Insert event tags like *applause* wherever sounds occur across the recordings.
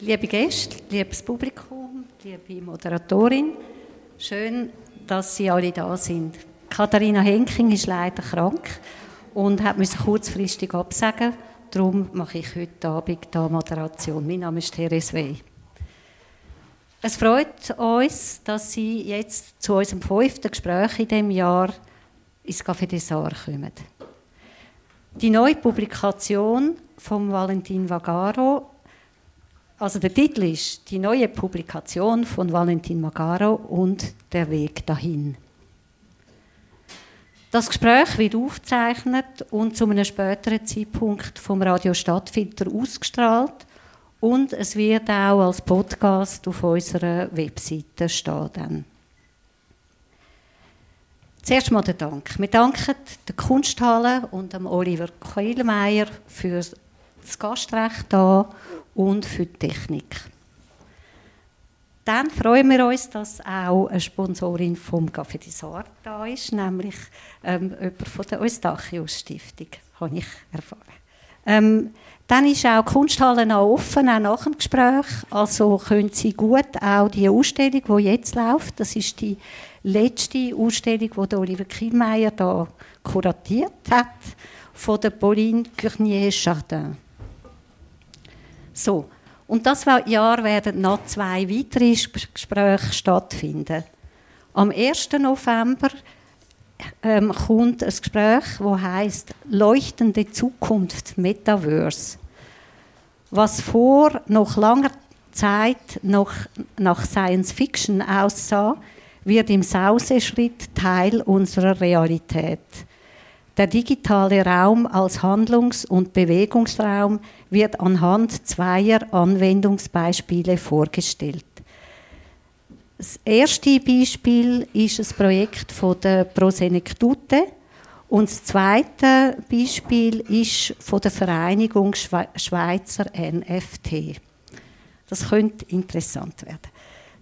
Liebe Gäste, liebes Publikum, liebe Moderatorin, schön, dass Sie alle da sind. Katharina Henking ist leider krank und hat müssen kurzfristig absagen. Darum mache ich heute Abend die Moderation. Mein Name ist Therese Wey. Es freut uns, dass Sie jetzt zu unserem fünften Gespräch in diesem Jahr ins Café des Arts kommen. Die neue Publikation von Valentin Vagaro, also der Titel ist die neue Publikation von Valentin Magaro und der Weg dahin. Das Gespräch wird aufgezeichnet und zu einem späteren Zeitpunkt vom Radio Stadtfilter ausgestrahlt und es wird auch als Podcast auf unserer Webseite stehen. Zuerst mal der Dank. Wir danken der Kunsthalle und dem Oliver Keilmeier für das Gastrecht da und für die Technik. Dann freuen wir uns, dass auch eine Sponsorin vom Café des Arts da ist, nämlich ähm, jemand von der Eustachius Stiftung, habe ich erfahren. Ähm, dann ist auch die Kunsthalle noch offen, auch nach dem Gespräch. Also können Sie gut auch die Ausstellung, die jetzt läuft, das ist die letzte Ausstellung, die Oliver Kielmeier da kuratiert hat, von der Pauline Curnier-Chardin. So, und das Jahr werden noch zwei weitere Gespräche stattfinden. Am 1. November ähm, kommt ein Gespräch, das heißt Leuchtende Zukunft Metaverse. Was vor noch langer Zeit noch nach Science Fiction aussah, wird im Sauseschritt Teil unserer Realität. Der digitale Raum als Handlungs- und Bewegungsraum wird anhand zweier Anwendungsbeispiele vorgestellt. Das erste Beispiel ist ein Projekt von der Prosenektute und das zweite Beispiel ist von der Vereinigung Schweizer NFT. Das könnte interessant werden.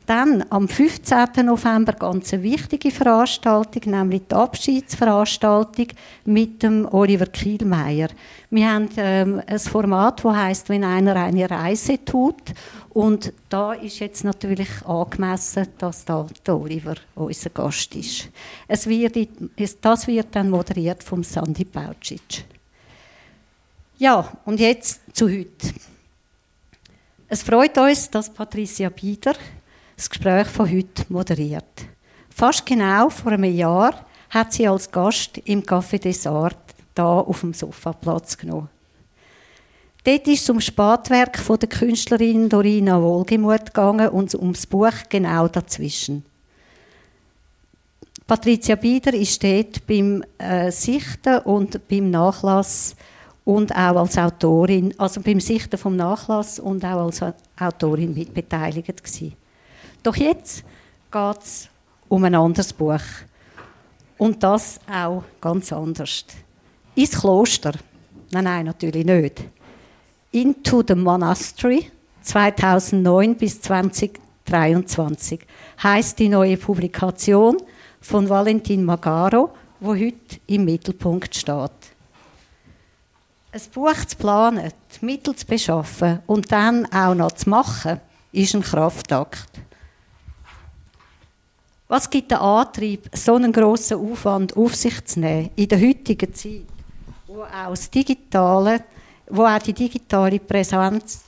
Dann am 15. November ganz eine wichtige Veranstaltung, nämlich die Abschiedsveranstaltung mit dem Oliver Kielmeier. Wir haben ähm, ein Format, das heißt, wenn einer eine Reise tut. Und da ist jetzt natürlich angemessen, dass da der Oliver unser Gast ist. Es wird, das wird dann moderiert vom Sandy Baucic. Ja, und jetzt zu heute. Es freut uns, dass Patricia Bieder das Gespräch von heute moderiert. Fast genau vor einem Jahr hat sie als Gast im Café des Arts da auf dem Sofa Platz genommen. Dort ist es um das Spätwerk von der Künstlerin Dorina Wohlgemuth gegangen und um das Buch genau dazwischen. Patricia Bieder ist dort beim äh, Sichten und beim Nachlass und auch als Autorin, also beim Sichten vom Nachlass und auch als Autorin mitbeteiligt gewesen. Doch jetzt geht es um ein anderes Buch. Und das auch ganz anders. Ins Kloster. Nein, nein, natürlich nicht. Into the Monastery 2009 bis 2023 heißt die neue Publikation von Valentin Magaro, wo heute im Mittelpunkt steht. Ein Buch zu planen, Mittel zu beschaffen und dann auch noch zu machen, ist ein Kraftakt. Was gibt den Antrieb, so einen grossen Aufwand auf sich zu nehmen in der heutigen Zeit, wo auch das Digitale, wo auch die digitale Präsenz,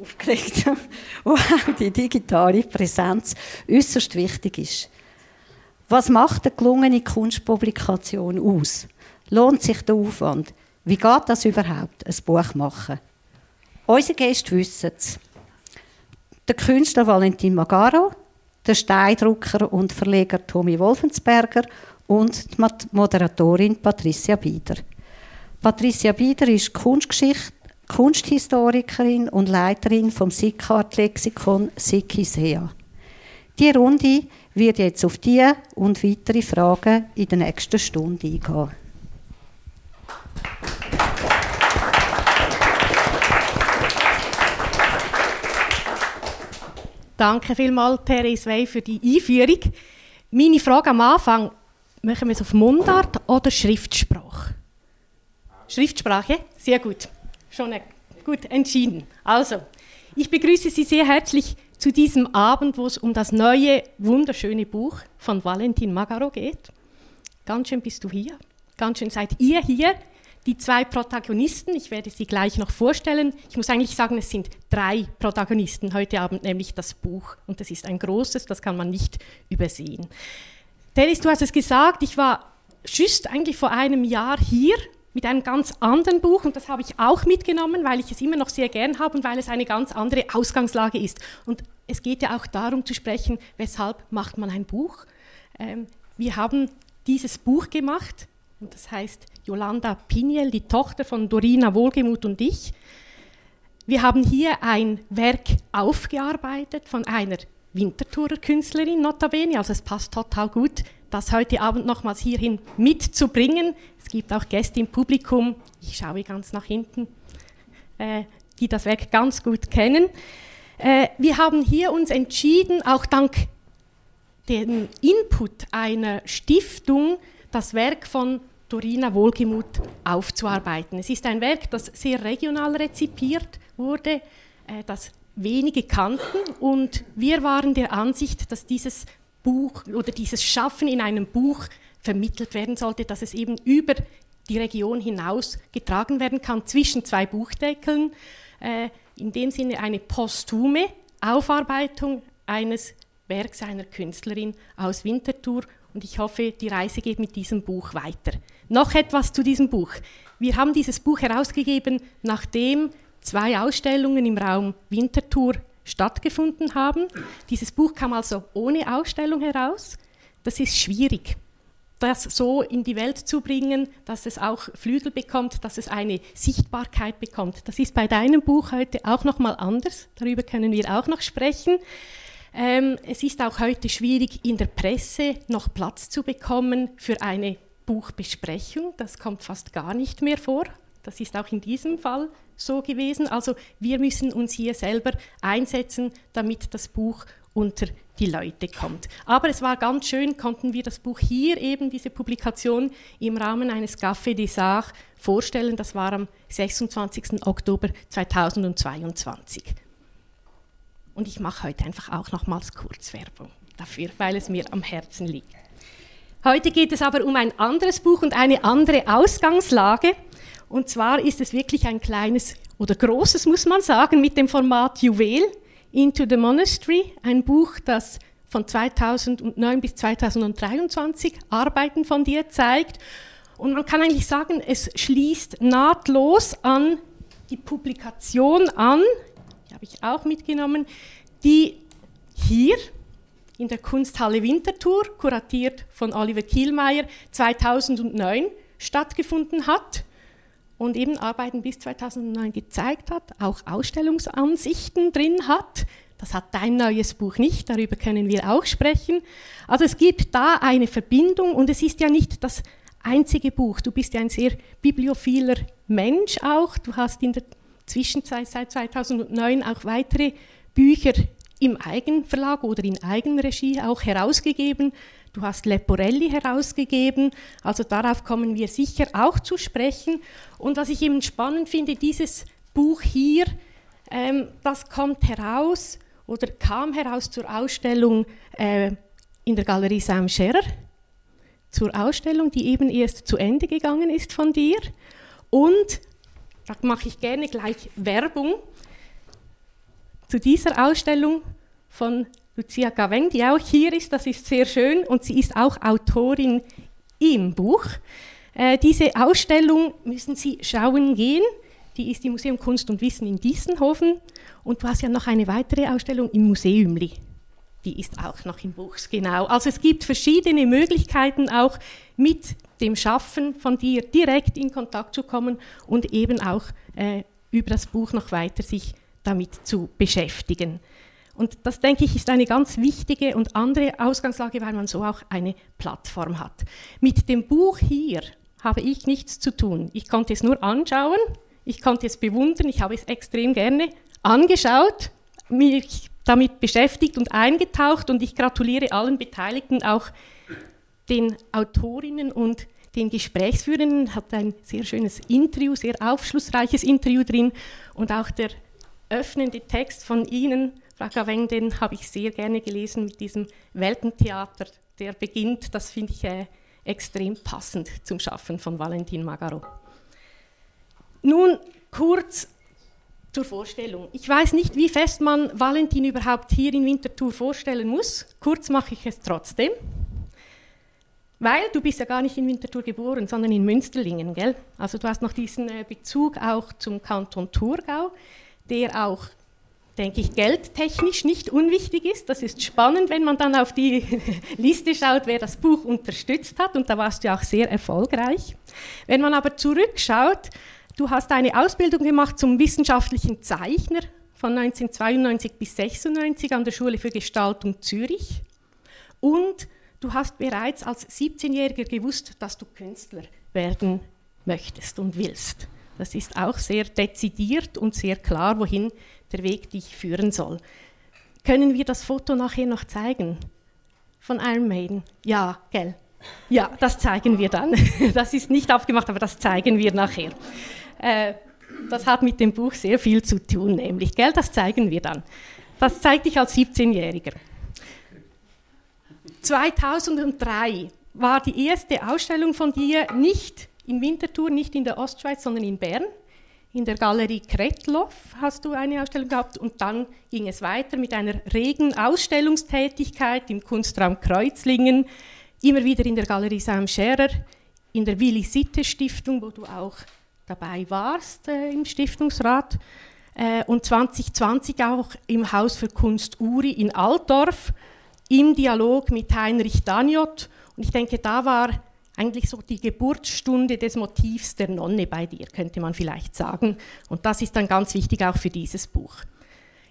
aufgeregt, *laughs* wo auch die digitale Präsenz äußerst wichtig ist. Was macht eine gelungene Kunstpublikation aus? Lohnt sich der Aufwand? Wie geht das überhaupt, ein Buch machen? Unsere Gäste wissen es. Der Künstler Valentin Magaro, der Steindrucker und Verleger Tommy Wolfensberger und die Moderatorin Patricia Bieder. Patricia Bieder ist Kunstgeschichte, Kunsthistorikerin und Leiterin vom Sickart-Lexikon Sikisea. Die Runde wird jetzt auf diese und weitere Fragen in der nächsten Stunde eingehen. Danke vielmals, Therese Wey, für die Einführung. Meine Frage am Anfang, machen wir es auf Mundart oder Schriftsprache? Schriftsprache, sehr gut. Schon gut entschieden. Also, ich begrüße Sie sehr herzlich zu diesem Abend, wo es um das neue, wunderschöne Buch von Valentin Magaro geht. Ganz schön bist du hier, ganz schön seid ihr hier. Die zwei Protagonisten, ich werde sie gleich noch vorstellen. Ich muss eigentlich sagen, es sind drei Protagonisten heute Abend, nämlich das Buch. Und das ist ein großes, das kann man nicht übersehen. Dennis, du hast es gesagt, ich war schüsst eigentlich vor einem Jahr hier mit einem ganz anderen Buch und das habe ich auch mitgenommen, weil ich es immer noch sehr gern habe und weil es eine ganz andere Ausgangslage ist. Und es geht ja auch darum zu sprechen, weshalb macht man ein Buch. Ähm, wir haben dieses Buch gemacht und das heißt Yolanda Piniel, die Tochter von Dorina Wohlgemuth und ich. Wir haben hier ein Werk aufgearbeitet von einer Winterthurer Künstlerin, notabene, also es passt total gut das heute Abend nochmals hierhin mitzubringen. Es gibt auch Gäste im Publikum, ich schaue ganz nach hinten, äh, die das Werk ganz gut kennen. Äh, wir haben hier uns entschieden, auch dank dem Input einer Stiftung, das Werk von Dorina Wohlgemuth aufzuarbeiten. Es ist ein Werk, das sehr regional rezipiert wurde, äh, das wenige kannten und wir waren der Ansicht, dass dieses Buch oder dieses Schaffen in einem Buch vermittelt werden sollte, dass es eben über die Region hinaus getragen werden kann zwischen zwei Buchdeckeln. Äh, in dem Sinne eine posthume Aufarbeitung eines Werks einer Künstlerin aus Winterthur und ich hoffe, die Reise geht mit diesem Buch weiter. Noch etwas zu diesem Buch. Wir haben dieses Buch herausgegeben, nachdem zwei Ausstellungen im Raum Winterthur stattgefunden haben. Dieses Buch kam also ohne Ausstellung heraus. Das ist schwierig, das so in die Welt zu bringen, dass es auch Flügel bekommt, dass es eine Sichtbarkeit bekommt. Das ist bei deinem Buch heute auch noch mal anders. Darüber können wir auch noch sprechen. Ähm, es ist auch heute schwierig, in der Presse noch Platz zu bekommen für eine Buchbesprechung. Das kommt fast gar nicht mehr vor. Das ist auch in diesem Fall so gewesen. Also wir müssen uns hier selber einsetzen, damit das Buch unter die Leute kommt. Aber es war ganz schön, konnten wir das Buch hier eben, diese Publikation, im Rahmen eines Café des Arts vorstellen. Das war am 26. Oktober 2022. Und ich mache heute einfach auch nochmals Kurzwerbung dafür, weil es mir am Herzen liegt. Heute geht es aber um ein anderes Buch und eine andere Ausgangslage. Und zwar ist es wirklich ein kleines oder großes, muss man sagen, mit dem Format Juwel, Into the Monastery, ein Buch, das von 2009 bis 2023 Arbeiten von dir zeigt. Und man kann eigentlich sagen, es schließt nahtlos an die Publikation an, die habe ich auch mitgenommen, die hier in der Kunsthalle Winterthur, kuratiert von Oliver Kielmeier, 2009 stattgefunden hat und eben Arbeiten bis 2009 gezeigt hat, auch Ausstellungsansichten drin hat. Das hat dein neues Buch nicht, darüber können wir auch sprechen. Also es gibt da eine Verbindung und es ist ja nicht das einzige Buch. Du bist ja ein sehr bibliophiler Mensch auch. Du hast in der Zwischenzeit seit 2009 auch weitere Bücher im Eigenverlag oder in Eigenregie auch herausgegeben. Du hast Leporelli herausgegeben, also darauf kommen wir sicher auch zu sprechen. Und was ich eben spannend finde, dieses Buch hier, ähm, das kommt heraus oder kam heraus zur Ausstellung äh, in der Galerie Sam Scherer, zur Ausstellung, die eben erst zu Ende gegangen ist von dir. Und da mache ich gerne gleich Werbung zu dieser Ausstellung von Lucia Gaveng, die auch hier ist, das ist sehr schön und sie ist auch Autorin im Buch. Äh, diese Ausstellung müssen Sie schauen gehen, die ist im Museum Kunst und Wissen in Diessenhofen und du hast ja noch eine weitere Ausstellung im Museumli. Die ist auch noch im Buch, genau. Also es gibt verschiedene Möglichkeiten auch mit dem Schaffen von dir direkt in Kontakt zu kommen und eben auch äh, über das Buch noch weiter sich damit zu beschäftigen. Und das, denke ich, ist eine ganz wichtige und andere Ausgangslage, weil man so auch eine Plattform hat. Mit dem Buch hier habe ich nichts zu tun. Ich konnte es nur anschauen, ich konnte es bewundern, ich habe es extrem gerne angeschaut, mich damit beschäftigt und eingetaucht und ich gratuliere allen Beteiligten, auch den Autorinnen und den Gesprächsführenden, hat ein sehr schönes Interview, sehr aufschlussreiches Interview drin und auch der öffnende Text von Ihnen, Frau Gaveng, den habe ich sehr gerne gelesen mit diesem Weltentheater, der beginnt. Das finde ich äh, extrem passend zum Schaffen von Valentin Magaro. Nun kurz zur Vorstellung. Ich weiß nicht, wie fest man Valentin überhaupt hier in Winterthur vorstellen muss. Kurz mache ich es trotzdem. Weil du bist ja gar nicht in Winterthur geboren, sondern in Münsterlingen, gell? Also du hast noch diesen äh, Bezug auch zum Kanton Thurgau, der auch, denke ich, geldtechnisch nicht unwichtig ist. Das ist spannend, wenn man dann auf die *laughs* Liste schaut, wer das Buch unterstützt hat. Und da warst du auch sehr erfolgreich. Wenn man aber zurückschaut, Du hast eine Ausbildung gemacht zum wissenschaftlichen Zeichner von 1992 bis 1996 an der Schule für Gestaltung Zürich. Und du hast bereits als 17-Jähriger gewusst, dass du Künstler werden möchtest und willst. Das ist auch sehr dezidiert und sehr klar, wohin der Weg dich führen soll. Können wir das Foto nachher noch zeigen? Von Iron Maiden? Ja, gell? Ja, das zeigen wir dann. *laughs* Das ist nicht abgemacht, aber das zeigen wir nachher. Äh, das hat mit dem Buch sehr viel zu tun, nämlich, gell? Das zeigen wir dann. Das zeigte ich als 17-Jähriger. 2003 war die erste Ausstellung von dir nicht in Winterthur, nicht in der Ostschweiz, sondern in Bern. In der Galerie Kretloff hast du eine Ausstellung gehabt und dann ging es weiter mit einer regen Ausstellungstätigkeit im Kunstraum Kreuzlingen, immer wieder in der Galerie Sam Scherer, in der Willi Sitte Stiftung, wo du auch dabei warst äh, im Stiftungsrat äh, und 2020 auch im Haus für Kunst Uri in Altdorf im Dialog mit Heinrich Daniot. Und ich denke, da war eigentlich so die Geburtsstunde des Motivs der Nonne bei dir, könnte man vielleicht sagen. Und das ist dann ganz wichtig auch für dieses Buch.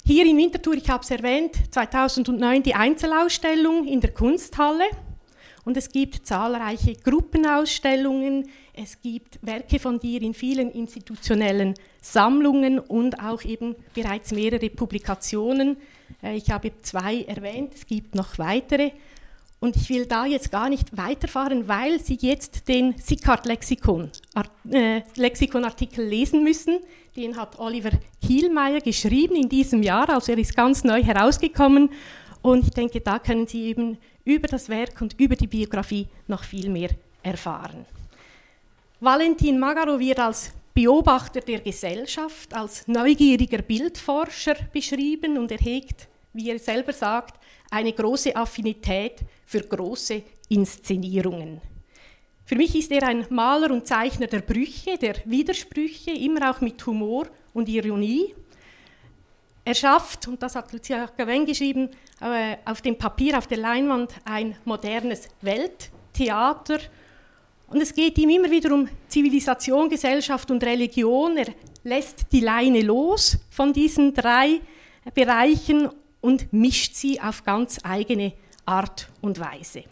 Hier in Winterthur, ich habe es erwähnt, 2009 die Einzelausstellung in der Kunsthalle. Und es gibt zahlreiche Gruppenausstellungen, es gibt Werke von dir in vielen institutionellen Sammlungen und auch eben bereits mehrere Publikationen. Äh, ich habe zwei erwähnt, es gibt noch weitere. Und ich will da jetzt gar nicht weiterfahren, weil Sie jetzt den Sickart-Lexikon, äh, lesen müssen. Den hat Oliver Kielmeier geschrieben in diesem Jahr, also er ist ganz neu herausgekommen. Und ich denke, da können Sie eben über das Werk und über die Biografie noch viel mehr erfahren. Valentin Magaro wird als Beobachter der Gesellschaft, als neugieriger Bildforscher beschrieben und er hegt, wie er selber sagt, eine große Affinität für große Inszenierungen. Für mich ist er ein Maler und Zeichner der Brüche, der Widersprüche, immer auch mit Humor und Ironie. Er schafft, und das hat Lucia Gavin geschrieben, äh, auf dem Papier, auf der Leinwand ein modernes Welttheater und es geht ihm immer wieder um Zivilisation, Gesellschaft und Religion. Er lässt die Leine los von diesen drei Bereichen und mischt sie auf ganz eigene Art und Weise.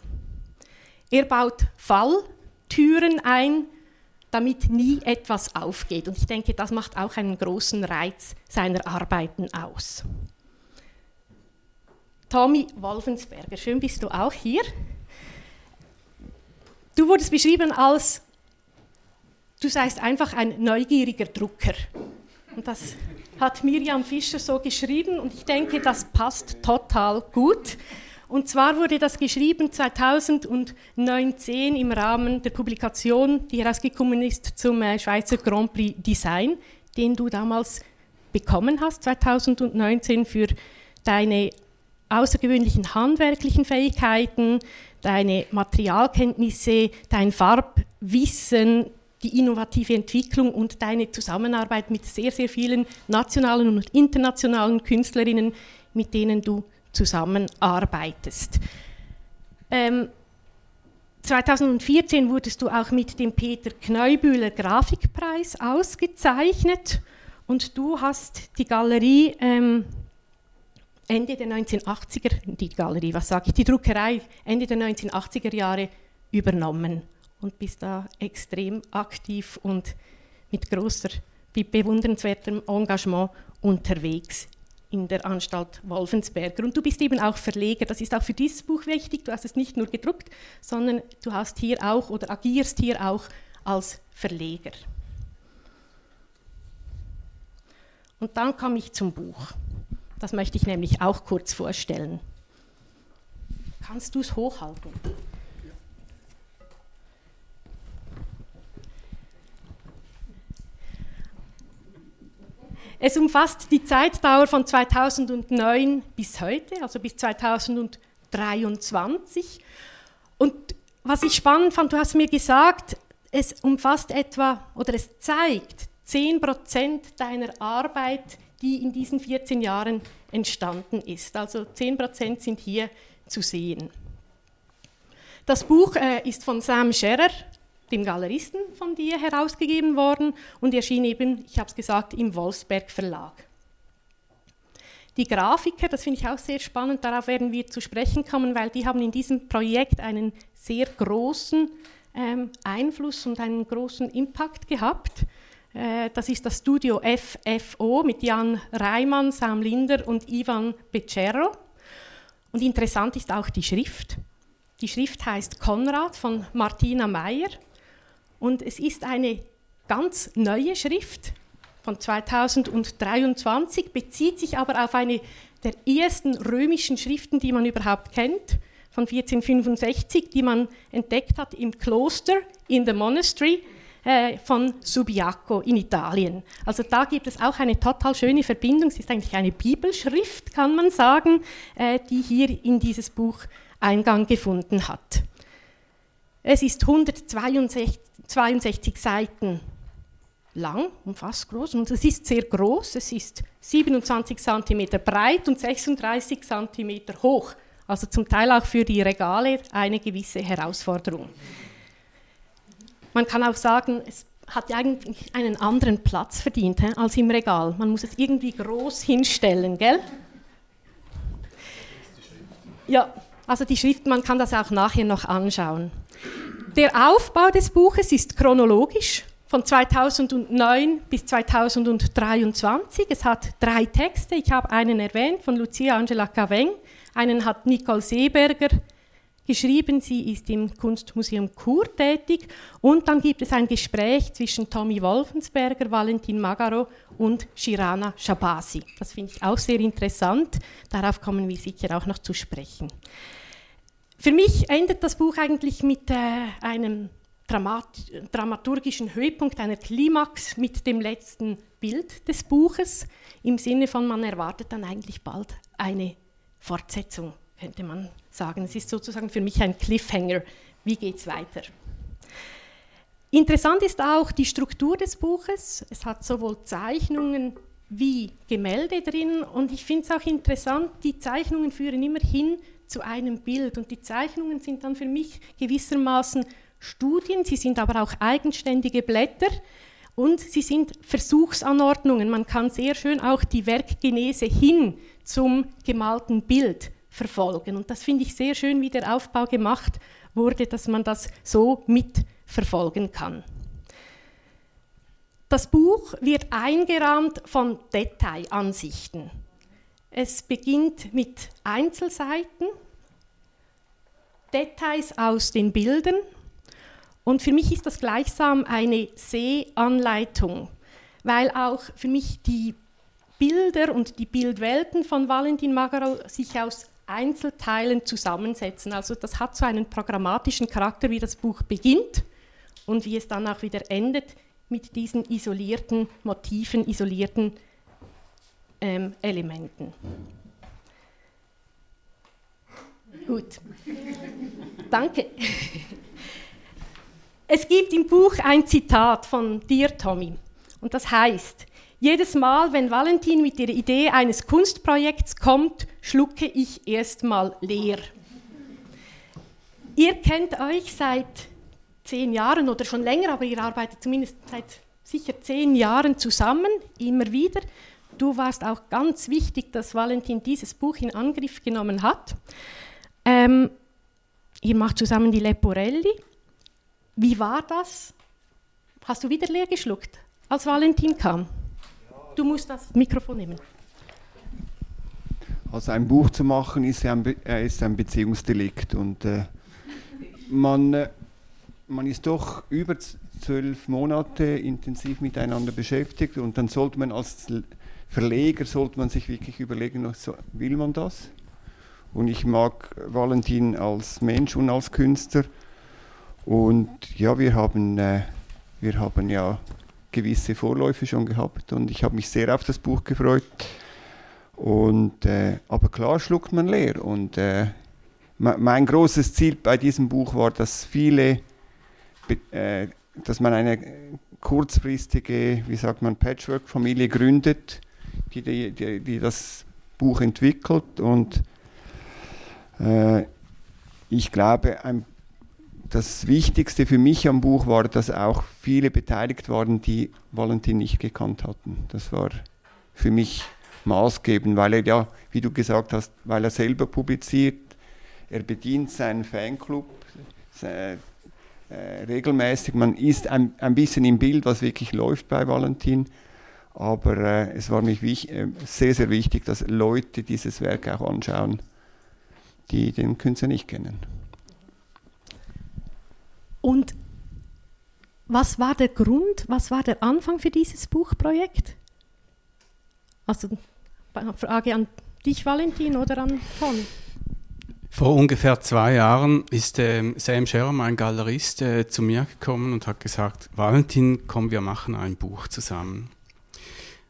Er baut Falltüren ein, damit nie etwas aufgeht. Und ich denke, das macht auch einen großen Reiz seiner Arbeiten aus. Tommy Wolfensberger, schön bist du auch hier. Du wurdest beschrieben als, du seist einfach ein neugieriger Drucker. Und das hat Miriam Fischer so geschrieben und ich denke, das passt total gut. Und zwar wurde das geschrieben 2019 im Rahmen der Publikation, die herausgekommen ist zum äh, Schweizer Grand Prix Design, den du damals bekommen hast, 2019, für deine außergewöhnlichen handwerklichen Fähigkeiten, deine Materialkenntnisse, dein Farbwissen, die innovative Entwicklung und deine Zusammenarbeit mit sehr, sehr vielen nationalen und internationalen Künstlerinnen, mit denen du zusammenarbeitest. Ähm, 2014 wurdest du auch mit dem Peter Kneubühler Grafikpreis ausgezeichnet und du hast die Galerie ähm, Ende der 1980er, die Galerie, was sage ich, die Druckerei Ende der 1980er Jahre übernommen und bist da extrem aktiv und mit großer, bewundernswertem Engagement unterwegs in der Anstalt Wolfensberger. Und du bist eben auch Verleger, das ist auch für dieses Buch wichtig, du hast es nicht nur gedruckt, sondern du hast hier auch oder agierst hier auch als Verleger. Und dann kam ich zum Buch. Das möchte ich nämlich auch kurz vorstellen. Kannst du es hochhalten? Es umfasst die Zeitdauer von 2009 bis heute, also bis 2023. Und was ich spannend fand, du hast mir gesagt, es umfasst etwa oder es zeigt 10% deiner Arbeit, die in diesen 14 Jahren entstanden ist. Also 10% sind hier zu sehen. Das Buch äh, ist von Sam Scherer dem Galeristen von dir herausgegeben worden und erschien eben, ich habe es gesagt, im Wolfsberg Verlag. Die Grafiker, das finde ich auch sehr spannend, darauf werden wir zu sprechen kommen, weil die haben in diesem Projekt einen sehr großen ähm, Einfluss und einen großen Impact gehabt. Äh, das ist das Studio FFO mit Jan Reimann, Sam Linder und Ivan Becerro. Und interessant ist auch die Schrift. Die Schrift heißt Konrad von Martina Meyer und es ist eine ganz neue Schrift von 2023, bezieht sich aber auf eine der ersten römischen Schriften, die man überhaupt kennt, von 1465, die man entdeckt hat im Kloster, in the Monastery äh, von Subiaco in Italien. Also da gibt es auch eine total schöne Verbindung. Es ist eigentlich eine Bibelschrift, kann man sagen, äh, die hier in dieses Buch Eingang gefunden hat. Es ist 162 62 Seiten lang und fast groß und es ist sehr groß, es ist 27 cm breit und 36 cm hoch. Also zum Teil auch für die Regale eine gewisse Herausforderung. Man kann auch sagen, es hat eigentlich einen anderen Platz verdient he, als im Regal. Man muss es irgendwie groß hinstellen, gell? Ja, also die Schrift, man kann das auch nachher noch anschauen. Der Aufbau des Buches ist chronologisch von 2009 bis 2023. Es hat drei Texte. Ich habe einen erwähnt von Lucia Angela Caveng. Einen hat Nicole Seeberger geschrieben. Sie ist im Kunstmuseum Chur tätig. Und dann gibt es ein Gespräch zwischen Tommy Wolfensberger, Valentin Magaro und Shirana Shabasi. Das finde ich auch sehr interessant. Darauf kommen wir sicher auch noch zu sprechen. Für mich endet das Buch eigentlich mit äh, einem Dramat dramaturgischen Höhepunkt, einer Klimax mit dem letzten Bild des Buches, im Sinne von, man erwartet dann eigentlich bald eine Fortsetzung, könnte man sagen. Es ist sozusagen für mich ein Cliffhanger. Wie geht es weiter? Interessant ist auch die Struktur des Buches. Es hat sowohl Zeichnungen wie Gemälde drin und ich finde es auch interessant, die Zeichnungen führen immer hin zu einem Bild. Und die Zeichnungen sind dann für mich gewissermaßen Studien, sie sind aber auch eigenständige Blätter und sie sind Versuchsanordnungen. Man kann sehr schön auch die Werkgenese hin zum gemalten Bild verfolgen. Und das finde ich sehr schön, wie der Aufbau gemacht wurde, dass man das so mitverfolgen kann. Das Buch wird eingerahmt von Detailansichten. Es beginnt mit Einzelseiten, Details aus den Bildern und für mich ist das gleichsam eine Sehanleitung, weil auch für mich die Bilder und die Bildwelten von Valentin Magaro sich aus Einzelteilen zusammensetzen. Also das hat so einen programmatischen Charakter, wie das Buch beginnt und wie es dann auch wieder endet mit diesen isolierten Motiven, isolierten ähm, Elementen. Gut. Danke. Es gibt im Buch ein Zitat von dir, Tommy. Und das heißt, jedes Mal, wenn Valentin mit der Idee eines Kunstprojekts kommt, schlucke ich erstmal leer. Ihr kennt euch seit zehn Jahren oder schon länger, aber ihr arbeitet zumindest seit sicher zehn Jahren zusammen, immer wieder. Du warst auch ganz wichtig, dass Valentin dieses Buch in Angriff genommen hat. Ähm, ihr macht zusammen die Leporelli. Wie war das? Hast du wieder leer geschluckt, als Valentin kam? Du musst das Mikrofon nehmen. Also ein Buch zu machen ist ein, Be äh, ist ein Beziehungsdelikt und äh, man, äh, man ist doch über zwölf Monate intensiv miteinander beschäftigt und dann sollte man als Verleger sollte man sich wirklich überlegen, will man das? Und ich mag Valentin als Mensch und als Künstler. Und ja, wir haben, äh, wir haben ja gewisse Vorläufe schon gehabt und ich habe mich sehr auf das Buch gefreut. Und, äh, aber klar schluckt man leer. Und äh, mein großes Ziel bei diesem Buch war, dass viele, äh, dass man eine kurzfristige, wie sagt man, Patchwork-Familie gründet, die, die, die, die, das Buch entwickelt. Und äh, ich glaube, ein, das Wichtigste für mich am Buch war, dass auch viele beteiligt waren, die Valentin nicht gekannt hatten. Das war für mich maßgebend, weil er ja, wie du gesagt hast, weil er selber publiziert, er bedient seinen Fanclub äh, regelmäßig. Man ist ein, ein bisschen im Bild, was wirklich läuft bei Valentin. Aber äh, es war mir wich, äh, sehr, sehr wichtig, dass Leute dieses Werk auch anschauen, die den Künstler nicht kennen. Und was war der Grund, was war der Anfang für dieses Buchprojekt? Also Frage an dich, Valentin, oder an Tom? Vor ungefähr zwei Jahren ist äh, Sam Scherer, mein Galerist, äh, zu mir gekommen und hat gesagt, Valentin, komm, wir machen ein Buch zusammen.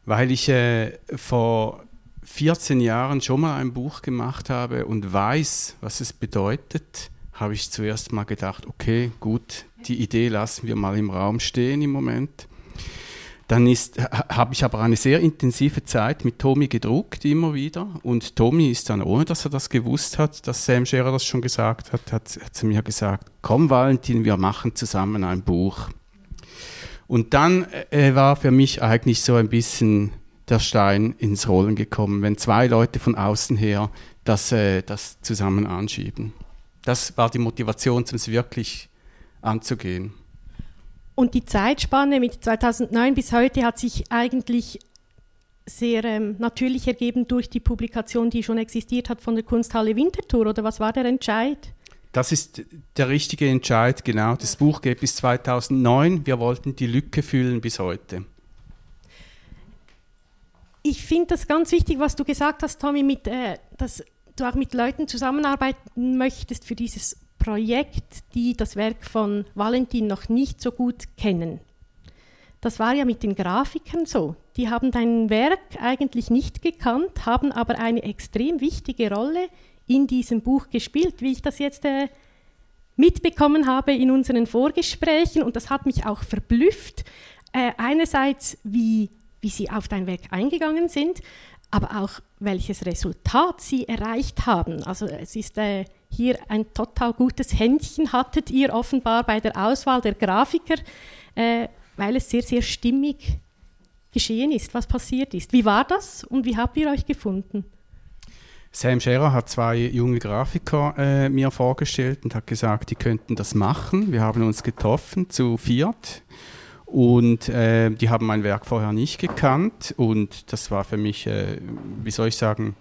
Weil ich äh, vor 14 Jahren schon mal ein Buch gemacht habe und weiß, was es bedeutet, habe ich zuerst mal gedacht, okay, gut, die Idee lassen wir mal im Raum stehen im Moment. Dann habe ich aber eine sehr intensive Zeit mit Tommy gedruckt, immer wieder. Und Tommy ist dann, ohne dass er das gewusst hat, dass Sam Scherer das schon gesagt hat, hat, hat zu mir gesagt, komm Valentin, wir machen zusammen ein Buch. Und dann äh, war für mich eigentlich so ein bisschen der Stein ins Rollen gekommen, wenn zwei Leute von außen her das, äh, das zusammen anschieben. Das war die Motivation, um es wirklich anzugehen. Und die Zeitspanne mit 2009 bis heute hat sich eigentlich sehr ähm, natürlich ergeben durch die Publikation, die schon existiert hat von der Kunsthalle Winterthur. Oder was war der Entscheid? Das ist der richtige Entscheid, genau. Das Buch geht bis 2009. Wir wollten die Lücke füllen bis heute. Ich finde das ganz wichtig, was du gesagt hast, Tommy, mit, äh, dass du auch mit Leuten zusammenarbeiten möchtest für dieses Projekt, die das Werk von Valentin noch nicht so gut kennen. Das war ja mit den Grafikern so. Die haben dein Werk eigentlich nicht gekannt, haben aber eine extrem wichtige Rolle in diesem Buch gespielt, wie ich das jetzt äh, mitbekommen habe in unseren Vorgesprächen. Und das hat mich auch verblüfft. Äh, einerseits, wie, wie sie auf dein Werk eingegangen sind, aber auch welches Resultat sie erreicht haben. Also es ist äh, hier ein total gutes Händchen hattet ihr offenbar bei der Auswahl der Grafiker, äh, weil es sehr, sehr stimmig geschehen ist, was passiert ist. Wie war das und wie habt ihr euch gefunden? Sam Scherer hat zwei junge Grafiker äh, mir vorgestellt und hat gesagt, die könnten das machen. Wir haben uns getroffen zu viert und äh, die haben mein Werk vorher nicht gekannt und das war für mich, äh, wie soll ich sagen,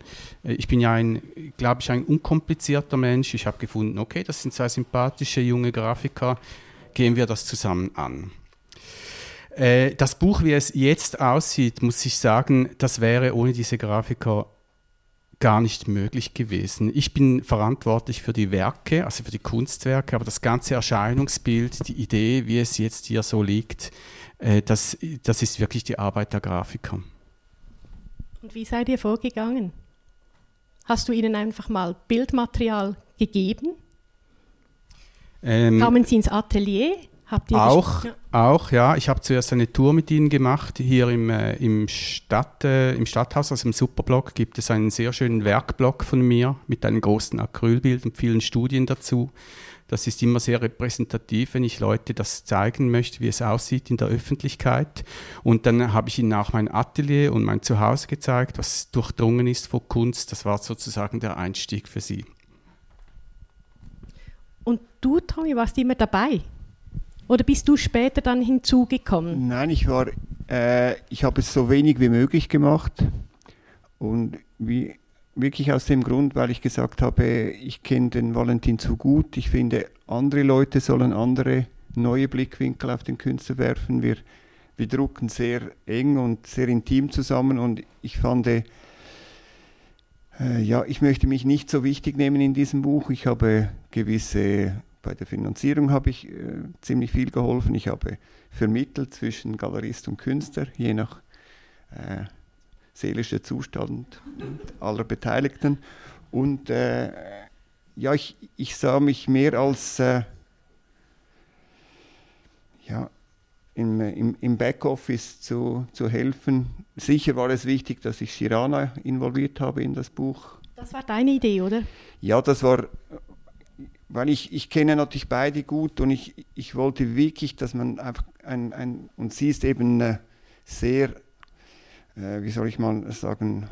äh, ich bin ja ein, glaube ich, ein unkomplizierter Mensch. Ich habe gefunden, okay, das sind zwei sympathische junge Grafiker, gehen wir das zusammen an. Äh, das Buch, wie es jetzt aussieht, muss ich sagen, das wäre ohne diese Grafiker gar nicht möglich gewesen. Ich bin verantwortlich für die Werke, also für die Kunstwerke, aber das ganze Erscheinungsbild, die Idee, wie es jetzt hier so liegt, äh, das, das ist wirklich die Arbeit der Grafiker. Und wie seid ihr vorgegangen? Hast du ihnen einfach mal Bildmaterial gegeben? Ähm, Kamen sie ins Atelier? Habt ihr auch, ja. auch, ja. Ich habe zuerst eine Tour mit ihnen gemacht. Hier im, äh, im, Stadt, äh, im Stadthaus, also im Superblock, gibt es einen sehr schönen Werkblock von mir mit einem großen Acrylbild und vielen Studien dazu. Das ist immer sehr repräsentativ, wenn ich Leute das zeigen möchte, wie es aussieht in der Öffentlichkeit. Und dann habe ich ihnen auch mein Atelier und mein Zuhause gezeigt, was durchdrungen ist von Kunst. Das war sozusagen der Einstieg für sie. Und du, Tommy, warst immer dabei? Oder bist du später dann hinzugekommen? Nein, ich war, äh, ich habe es so wenig wie möglich gemacht und wie, wirklich aus dem Grund, weil ich gesagt habe, ich kenne den Valentin zu gut. Ich finde, andere Leute sollen andere neue Blickwinkel auf den Künstler werfen. Wir, wir drucken sehr eng und sehr intim zusammen und ich fand, äh, ja, ich möchte mich nicht so wichtig nehmen in diesem Buch. Ich habe gewisse, bei der Finanzierung habe ich äh, ziemlich viel geholfen. Ich habe vermittelt zwischen Galerist und Künstler, je nach äh, seelischer Zustand aller Beteiligten. Und äh, ja, ich, ich sah mich mehr als äh, ja, im, im, im Backoffice zu, zu helfen. Sicher war es wichtig, dass ich Shirana involviert habe in das Buch. Das war deine Idee, oder? Ja, das war, weil ich, ich kenne natürlich beide gut und ich, ich wollte wirklich, dass man einfach ein, ein und sie ist eben äh, sehr, äh, wie soll ich mal sagen,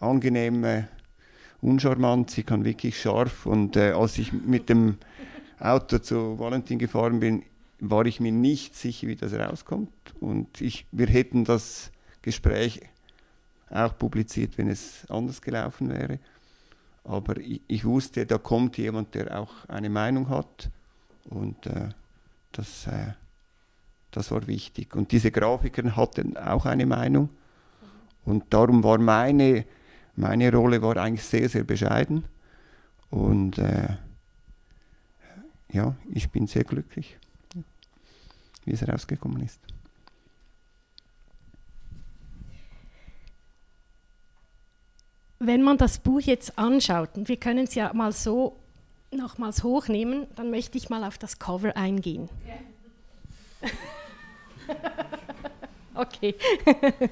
angenehm, äh, uncharmant, sie kann wirklich scharf und äh, als ich mit dem Auto zu Valentin gefahren bin, war ich mir nicht sicher, wie das rauskommt. Und ich, wir hätten das Gespräch auch publiziert, wenn es anders gelaufen wäre. Aber ich, ich wusste, da kommt jemand, der auch eine Meinung hat. Und äh, das, äh, das war wichtig. Und diese Grafiker hatten auch eine Meinung. Und darum war meine, meine Rolle war eigentlich sehr, sehr bescheiden. Und äh, ja, ich bin sehr glücklich wie es rausgekommen ist. Wenn man das Buch jetzt anschaut, und wir können es ja mal so nochmals hochnehmen, dann möchte ich mal auf das Cover eingehen. *laughs* Okay.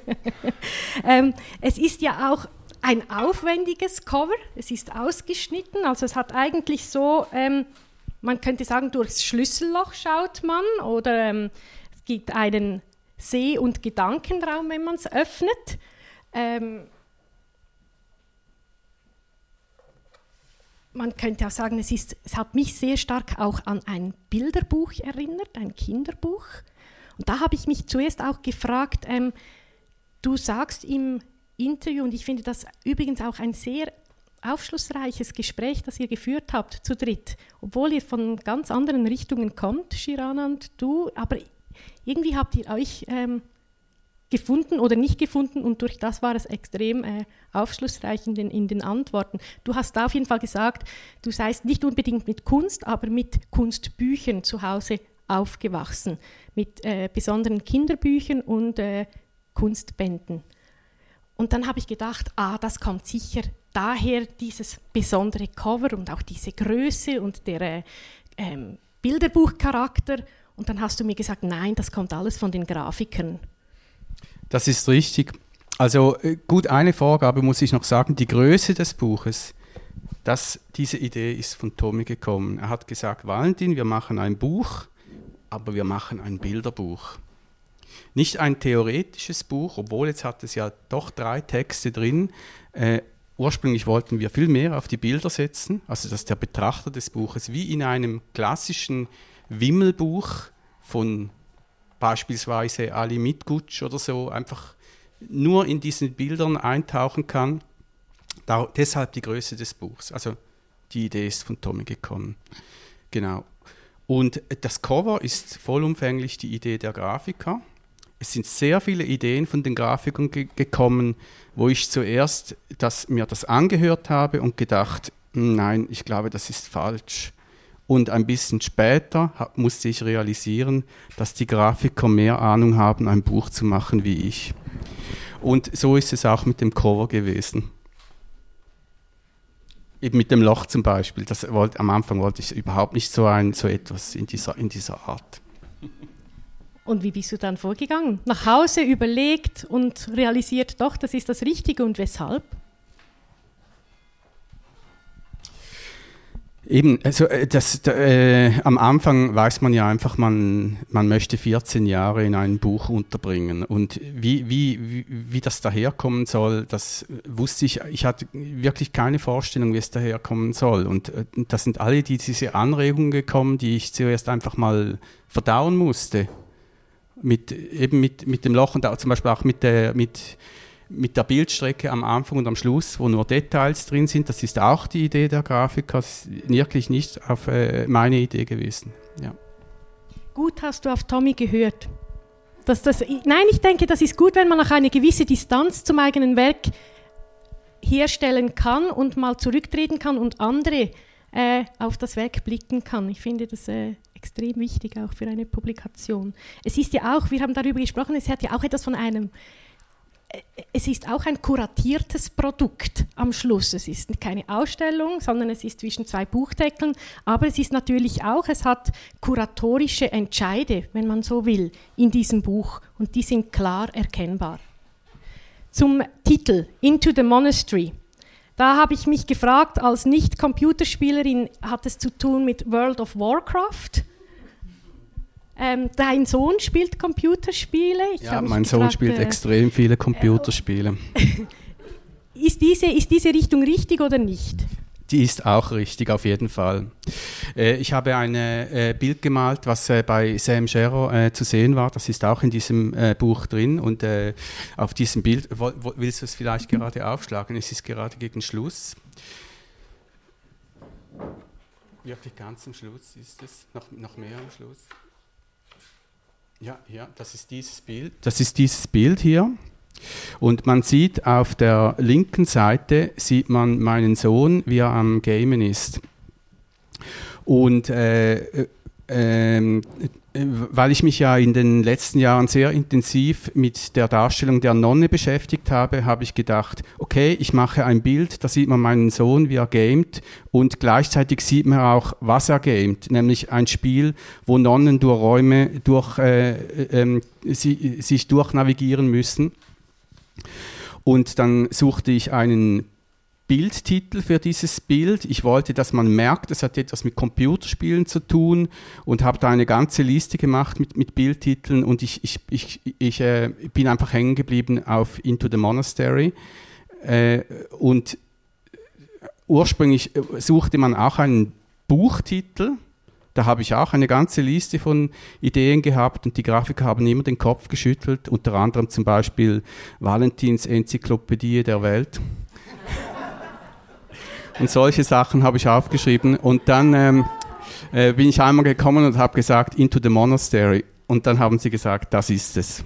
*laughs* ähm, es ist ja auch ein aufwendiges Cover, es ist ausgeschnitten, also es hat eigentlich so ähm, man könnte sagen, durchs Schlüsselloch schaut man oder ähm, es gibt einen Seh- und Gedankenraum, wenn man es öffnet. Ähm, man könnte auch sagen, es, ist, es hat mich sehr stark auch an ein Bilderbuch erinnert, ein Kinderbuch. Und da habe ich mich zuerst auch gefragt, ähm, du sagst im Interview, und ich finde das übrigens auch ein sehr aufschlussreiches Gespräch, das ihr geführt habt zu dritt, obwohl ihr von ganz anderen Richtungen kommt, Shirana und du, aber irgendwie habt ihr euch ähm, gefunden oder nicht gefunden und durch das war es extrem äh, aufschlussreich in den, in den Antworten. Du hast auf jeden Fall gesagt, du seist nicht unbedingt mit Kunst, aber mit Kunstbüchern zu Hause aufgewachsen, mit äh, besonderen Kinderbüchern und äh, Kunstbänden. Und dann habe ich gedacht, ah, das kommt sicher daher dieses besondere Cover und auch diese Größe und der äh, ähm, Bilderbuchcharakter. Und dann hast du mir gesagt, nein, das kommt alles von den Grafikern. Das ist richtig. Also äh, gut, eine Vorgabe muss ich noch sagen, die Größe des Buches, das, diese Idee ist von Tommy gekommen. Er hat gesagt, Valentin, wir machen ein Buch, aber wir machen ein Bilderbuch. Nicht ein theoretisches Buch, obwohl jetzt hat es ja doch drei Texte drin. Äh, ursprünglich wollten wir viel mehr auf die Bilder setzen, also dass der Betrachter des Buches wie in einem klassischen Wimmelbuch von beispielsweise Ali Mitgutsch oder so einfach nur in diesen Bildern eintauchen kann. Da, deshalb die Größe des Buchs. Also die Idee ist von Tommy gekommen. Genau. Und das Cover ist vollumfänglich die Idee der Grafiker es sind sehr viele Ideen von den Grafikern ge gekommen, wo ich zuerst das, mir das angehört habe und gedacht, hm, nein, ich glaube, das ist falsch. Und ein bisschen später musste ich realisieren, dass die Grafiker mehr Ahnung haben, ein Buch zu machen wie ich. Und so ist es auch mit dem Cover gewesen. Eben mit dem Loch zum Beispiel. Das wollte, am Anfang wollte ich überhaupt nicht so, ein, so etwas in dieser, in dieser Art. Und wie bist du dann vorgegangen? Nach Hause überlegt und realisiert, doch, das ist das Richtige und weshalb? Eben, also äh, das, äh, am Anfang weiß man ja einfach, man, man möchte 14 Jahre in ein Buch unterbringen. Und wie, wie, wie, wie das daherkommen soll, das wusste ich, ich hatte wirklich keine Vorstellung, wie es daherkommen soll. Und äh, das sind alle die, diese Anregungen gekommen, die ich zuerst einfach mal verdauen musste mit, eben mit, mit dem Loch und auch zum Beispiel auch mit der, mit, mit der Bildstrecke am Anfang und am Schluss, wo nur Details drin sind. Das ist auch die Idee der Grafiker, das wirklich nicht auf äh, meine Idee gewesen. Ja. Gut hast du auf Tommy gehört. Dass das, nein, ich denke, das ist gut, wenn man auch eine gewisse Distanz zum eigenen Werk herstellen kann und mal zurücktreten kann und andere äh, auf das Werk blicken kann. Ich finde das äh, extrem wichtig auch für eine Publikation. Es ist ja auch, wir haben darüber gesprochen, es hat ja auch etwas von einem es ist auch ein kuratiertes Produkt am Schluss. Es ist keine Ausstellung, sondern es ist zwischen zwei Buchdeckeln. Aber es ist natürlich auch, es hat kuratorische Entscheide, wenn man so will, in diesem Buch. Und die sind klar erkennbar. Zum Titel Into the Monastery. Da habe ich mich gefragt, als Nicht-Computerspielerin hat es zu tun mit World of Warcraft ähm, dein Sohn spielt Computerspiele. Ich ja, mein Sohn gefragt, spielt äh, extrem viele Computerspiele. *laughs* ist, diese, ist diese Richtung richtig oder nicht? Die ist auch richtig, auf jeden Fall. Äh, ich habe ein äh, Bild gemalt, was äh, bei Sam Scherer äh, zu sehen war. Das ist auch in diesem äh, Buch drin. Und äh, auf diesem Bild, wo, wo, willst du es vielleicht gerade aufschlagen? Es ist gerade gegen Schluss. Wirklich ganz am Schluss ist es, noch, noch mehr am Schluss. Ja, ja, das ist dieses Bild. Das ist dieses Bild hier. Und man sieht auf der linken Seite sieht man meinen Sohn, wie er am Gamen ist. Und äh, äh, weil ich mich ja in den letzten Jahren sehr intensiv mit der Darstellung der Nonne beschäftigt habe, habe ich gedacht, okay, ich mache ein Bild, da sieht man meinen Sohn, wie er gamet und gleichzeitig sieht man auch, was er gamet, nämlich ein Spiel, wo Nonnen durch Räume durch, äh, äh, sie, sich durchnavigieren müssen. Und dann suchte ich einen Bildtitel für dieses Bild. Ich wollte, dass man merkt, es hat etwas mit Computerspielen zu tun und habe da eine ganze Liste gemacht mit, mit Bildtiteln und ich, ich, ich, ich äh, bin einfach hängen geblieben auf Into the Monastery. Äh, und ursprünglich äh, suchte man auch einen Buchtitel. Da habe ich auch eine ganze Liste von Ideen gehabt und die Grafiker haben immer den Kopf geschüttelt, unter anderem zum Beispiel Valentins Enzyklopädie der Welt. Und solche Sachen habe ich aufgeschrieben. Und dann ähm, äh, bin ich einmal gekommen und habe gesagt, Into the Monastery. Und dann haben sie gesagt, das ist es.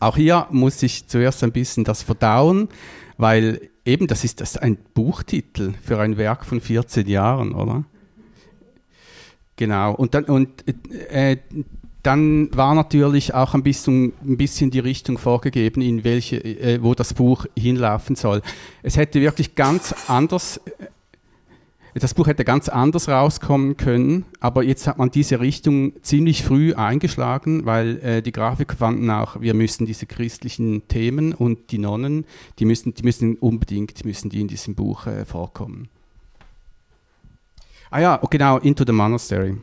Auch hier muss ich zuerst ein bisschen das verdauen, weil eben das ist das ein Buchtitel für ein Werk von 14 Jahren, oder? Genau. Und dann und äh, dann war natürlich auch ein bisschen, ein bisschen die Richtung vorgegeben, in welche, äh, wo das Buch hinlaufen soll. Es hätte wirklich ganz anders, äh, das Buch hätte ganz anders rauskommen können, aber jetzt hat man diese Richtung ziemlich früh eingeschlagen, weil äh, die Grafiker fanden auch, wir müssen diese christlichen Themen und die Nonnen, die müssen, die müssen unbedingt, müssen die in diesem Buch äh, vorkommen. Ah ja, genau, Into the Monastery.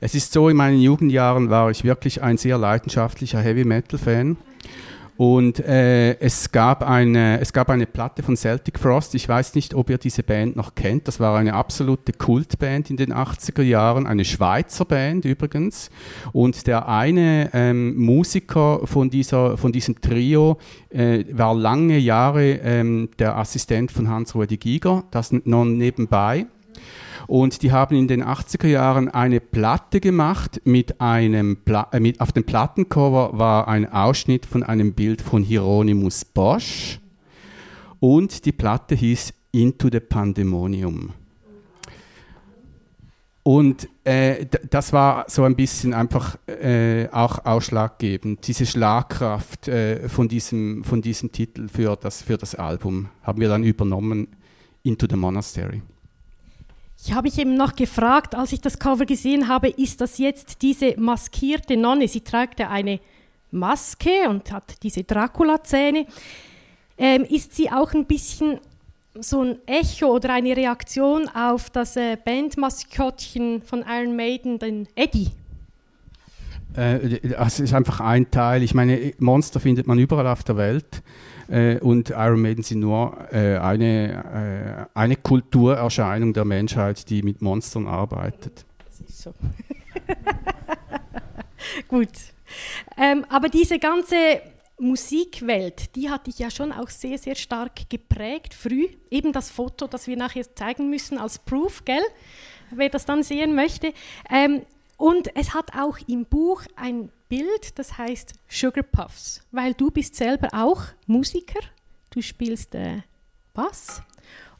Es ist so, in meinen Jugendjahren war ich wirklich ein sehr leidenschaftlicher Heavy Metal Fan. Und äh, es, gab eine, es gab eine Platte von Celtic Frost. Ich weiß nicht, ob ihr diese Band noch kennt. Das war eine absolute Kultband in den 80er Jahren, eine Schweizer Band übrigens. Und der eine ähm, Musiker von, dieser, von diesem Trio äh, war lange Jahre ähm, der Assistent von Hans-Rudi Giger, das nun nebenbei. Und die haben in den 80er Jahren eine Platte gemacht mit einem, Pla äh, mit, auf dem Plattencover war ein Ausschnitt von einem Bild von Hieronymus Bosch und die Platte hieß Into the Pandemonium. Und äh, das war so ein bisschen einfach äh, auch ausschlaggebend. Diese Schlagkraft äh, von, diesem, von diesem Titel für das, für das Album haben wir dann übernommen, Into the Monastery. Ich habe mich eben noch gefragt, als ich das Cover gesehen habe, ist das jetzt diese maskierte Nonne? Sie trägt ja eine Maske und hat diese Dracula-Zähne. Ähm, ist sie auch ein bisschen so ein Echo oder eine Reaktion auf das äh, Bandmaskottchen von Iron Maiden, den Eddie? Äh, es ist einfach ein Teil. Ich meine, Monster findet man überall auf der Welt. Äh, und Iron Maiden sind nur äh, eine, äh, eine Kulturerscheinung der Menschheit, die mit Monstern arbeitet. Das ist so. *laughs* Gut. Ähm, aber diese ganze Musikwelt, die hat dich ja schon auch sehr, sehr stark geprägt, früh. Eben das Foto, das wir nachher zeigen müssen als Proof, gell? Wer das dann sehen möchte. Ähm, Und es hat auch im Buch ein Bild, das heißt Sugar Puffs, weil du bist selber auch Musiker, du spielst äh, Bass.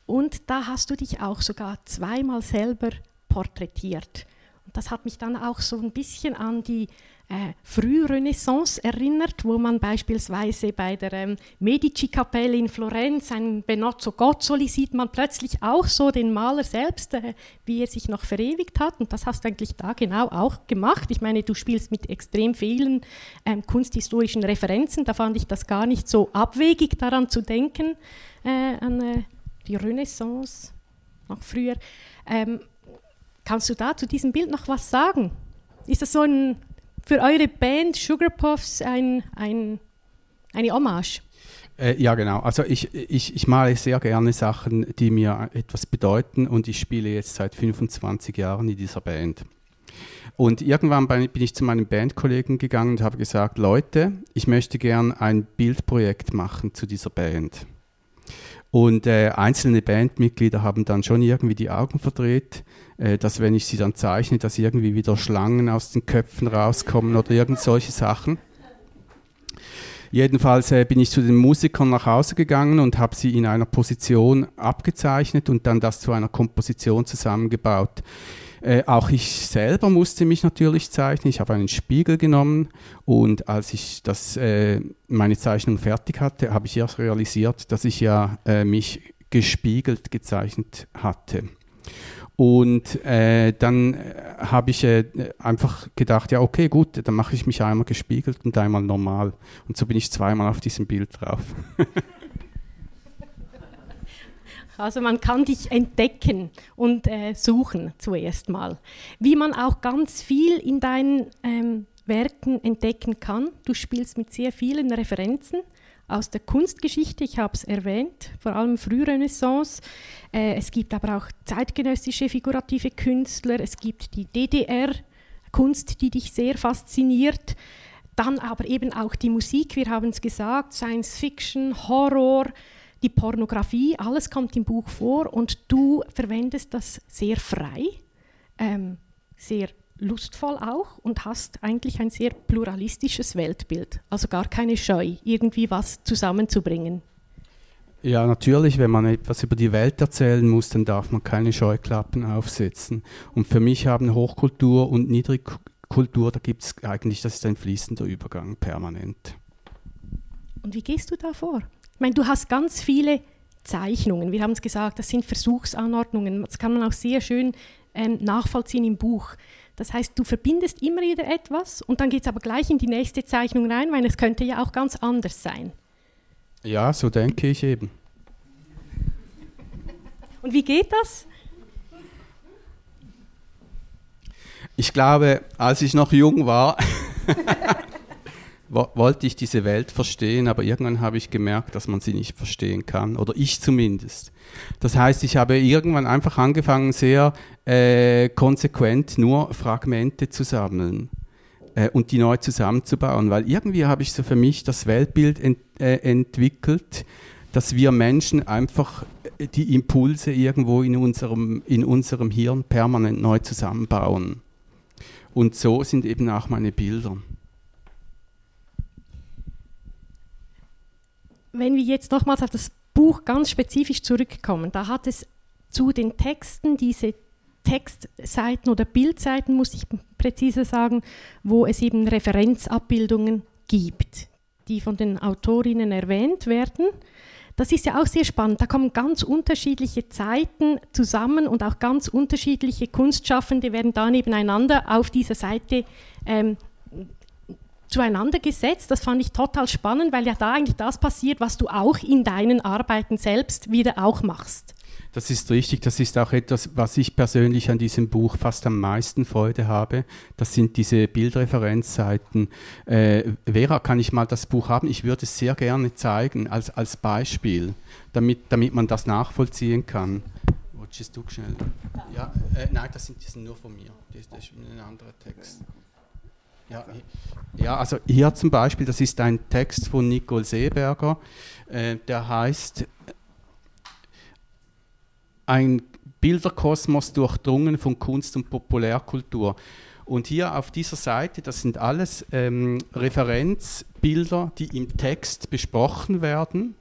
Und da hast du dich auch sogar zweimal selber porträtiert. Das hat mich dann auch so ein bisschen an die äh, Frührenaissance erinnert, wo man beispielsweise bei der ähm, Medici-Kapelle in Florenz ein Benozzo Gozzoli sieht man plötzlich auch so den Maler selbst, äh, wie er sich noch verewigt hat. Und das hast du eigentlich da genau auch gemacht. Ich meine, du spielst mit extrem vielen ähm, kunsthistorischen Referenzen. Da fand ich das gar nicht so abwegig, daran zu denken, äh, an äh, die Renaissance, noch früher. Ähm, kannst du da zu diesem Bild noch was sagen? Ist das so ein für eure Band Sugar Puffs ein, ein, eine Hommage? Äh, ja, genau. Also ich, ich, ich male sehr gerne Sachen, die mir etwas bedeuten und ich spiele jetzt seit 25 Jahren in dieser Band. Und irgendwann bin ich zu meinen Bandkollegen gegangen und habe gesagt, Leute, ich möchte gern ein Bildprojekt machen zu dieser Band. Und äh, einzelne Bandmitglieder haben dann schon irgendwie die Augen verdreht, äh, dass wenn ich sie dann zeichne, dass irgendwie wieder Schlangen aus den Köpfen rauskommen oder irgend solche Sachen. Jedenfalls äh, bin ich zu den Musikern nach Hause gegangen und habe sie in einer Position abgezeichnet und dann das zu einer Komposition zusammengebaut. Äh, auch ich selber musste mich natürlich zeichnen. Ich habe einen Spiegel genommen und als ich das, äh, meine Zeichnung fertig hatte, habe ich erst realisiert, dass ich ja äh, mich gespiegelt gezeichnet hatte. Und äh, dann äh, habe ich äh, einfach gedacht, ja, okay, gut, dann mache ich mich einmal gespiegelt und einmal normal. Und so bin ich zweimal auf diesem Bild drauf. *laughs* Also man kann dich entdecken und äh, suchen zuerst mal. Wie man auch ganz viel in deinen ähm, Werken entdecken kann. Du spielst mit sehr vielen Referenzen aus der Kunstgeschichte, ich habe es erwähnt, vor allem Frührenaissance. Äh, es gibt aber auch zeitgenössische figurative Künstler, es gibt die DDR-Kunst, die dich sehr fasziniert. Dann aber eben auch die Musik, wir haben es gesagt, Science Fiction, Horror, die Pornografie, alles kommt im Buch vor und du verwendest das sehr frei, ähm, sehr lustvoll auch und hast eigentlich ein sehr pluralistisches Weltbild, also gar keine Scheu, irgendwie was zusammenzubringen. Ja, natürlich, wenn man etwas über die Welt erzählen muss, dann darf man keine Scheuklappen aufsetzen. Und für mich haben Hochkultur und Niedrigkultur, da gibt es eigentlich, das ist ein fließender Übergang permanent. Und wie gehst du da vor? Ich meine, du hast ganz viele Zeichnungen. Wir haben es gesagt, das sind Versuchsanordnungen. Das kann man auch sehr schön ähm, nachvollziehen im Buch. Das heißt, du verbindest immer wieder etwas und dann geht es aber gleich in die nächste Zeichnung rein, weil es könnte ja auch ganz anders sein. Ja, so denke ich eben. Und wie geht das? Ich glaube, als ich noch jung war, *laughs* wollte ich diese Welt verstehen, aber irgendwann habe ich gemerkt, dass man sie nicht verstehen kann, oder ich zumindest. Das heißt, ich habe irgendwann einfach angefangen, sehr äh, konsequent nur Fragmente zu sammeln äh, und die neu zusammenzubauen, weil irgendwie habe ich so für mich das Weltbild ent, äh, entwickelt, dass wir Menschen einfach äh, die Impulse irgendwo in unserem, in unserem Hirn permanent neu zusammenbauen. Und so sind eben auch meine Bilder. Wenn wir jetzt nochmals auf das Buch ganz spezifisch zurückkommen, da hat es zu den Texten diese Textseiten oder Bildseiten, muss ich präziser sagen, wo es eben Referenzabbildungen gibt, die von den Autorinnen erwähnt werden. Das ist ja auch sehr spannend. Da kommen ganz unterschiedliche Zeiten zusammen und auch ganz unterschiedliche Kunstschaffende werden da nebeneinander auf dieser Seite ähm, zueinander gesetzt. Das fand ich total spannend, weil ja da eigentlich das passiert, was du auch in deinen Arbeiten selbst wieder auch machst. Das ist richtig, das ist auch etwas, was ich persönlich an diesem Buch fast am meisten Freude habe. Das sind diese Bildreferenzseiten. Äh, Vera, kann ich mal das Buch haben? Ich würde es sehr gerne zeigen als, als Beispiel, damit, damit man das nachvollziehen kann. Watchest du schnell? Ja, äh, nein, das sind, die sind nur von mir. Das ist ein anderer Text. Ja, ja, also hier zum Beispiel, das ist ein Text von Nicole Seeberger, äh, der heißt Ein Bilderkosmos durchdrungen von Kunst und Populärkultur. Und hier auf dieser Seite, das sind alles ähm, Referenzbilder, die im Text besprochen werden.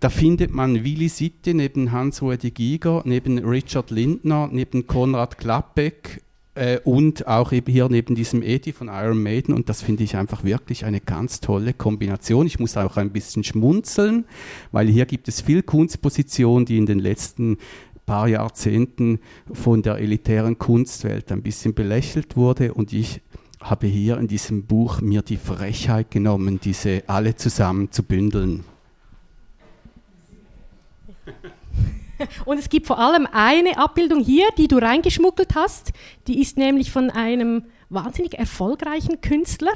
Da findet man Willi Sitte neben Hans-Rudi Giger, neben Richard Lindner, neben Konrad Klappeck äh, und auch eben hier neben diesem Eddie von Iron Maiden. Und das finde ich einfach wirklich eine ganz tolle Kombination. Ich muss auch ein bisschen schmunzeln, weil hier gibt es viel Kunstposition, die in den letzten paar Jahrzehnten von der elitären Kunstwelt ein bisschen belächelt wurde und ich habe hier in diesem Buch mir die Frechheit genommen, diese alle zusammen zu bündeln. *laughs* Und es gibt vor allem eine Abbildung hier, die du reingeschmuggelt hast. Die ist nämlich von einem wahnsinnig erfolgreichen Künstler,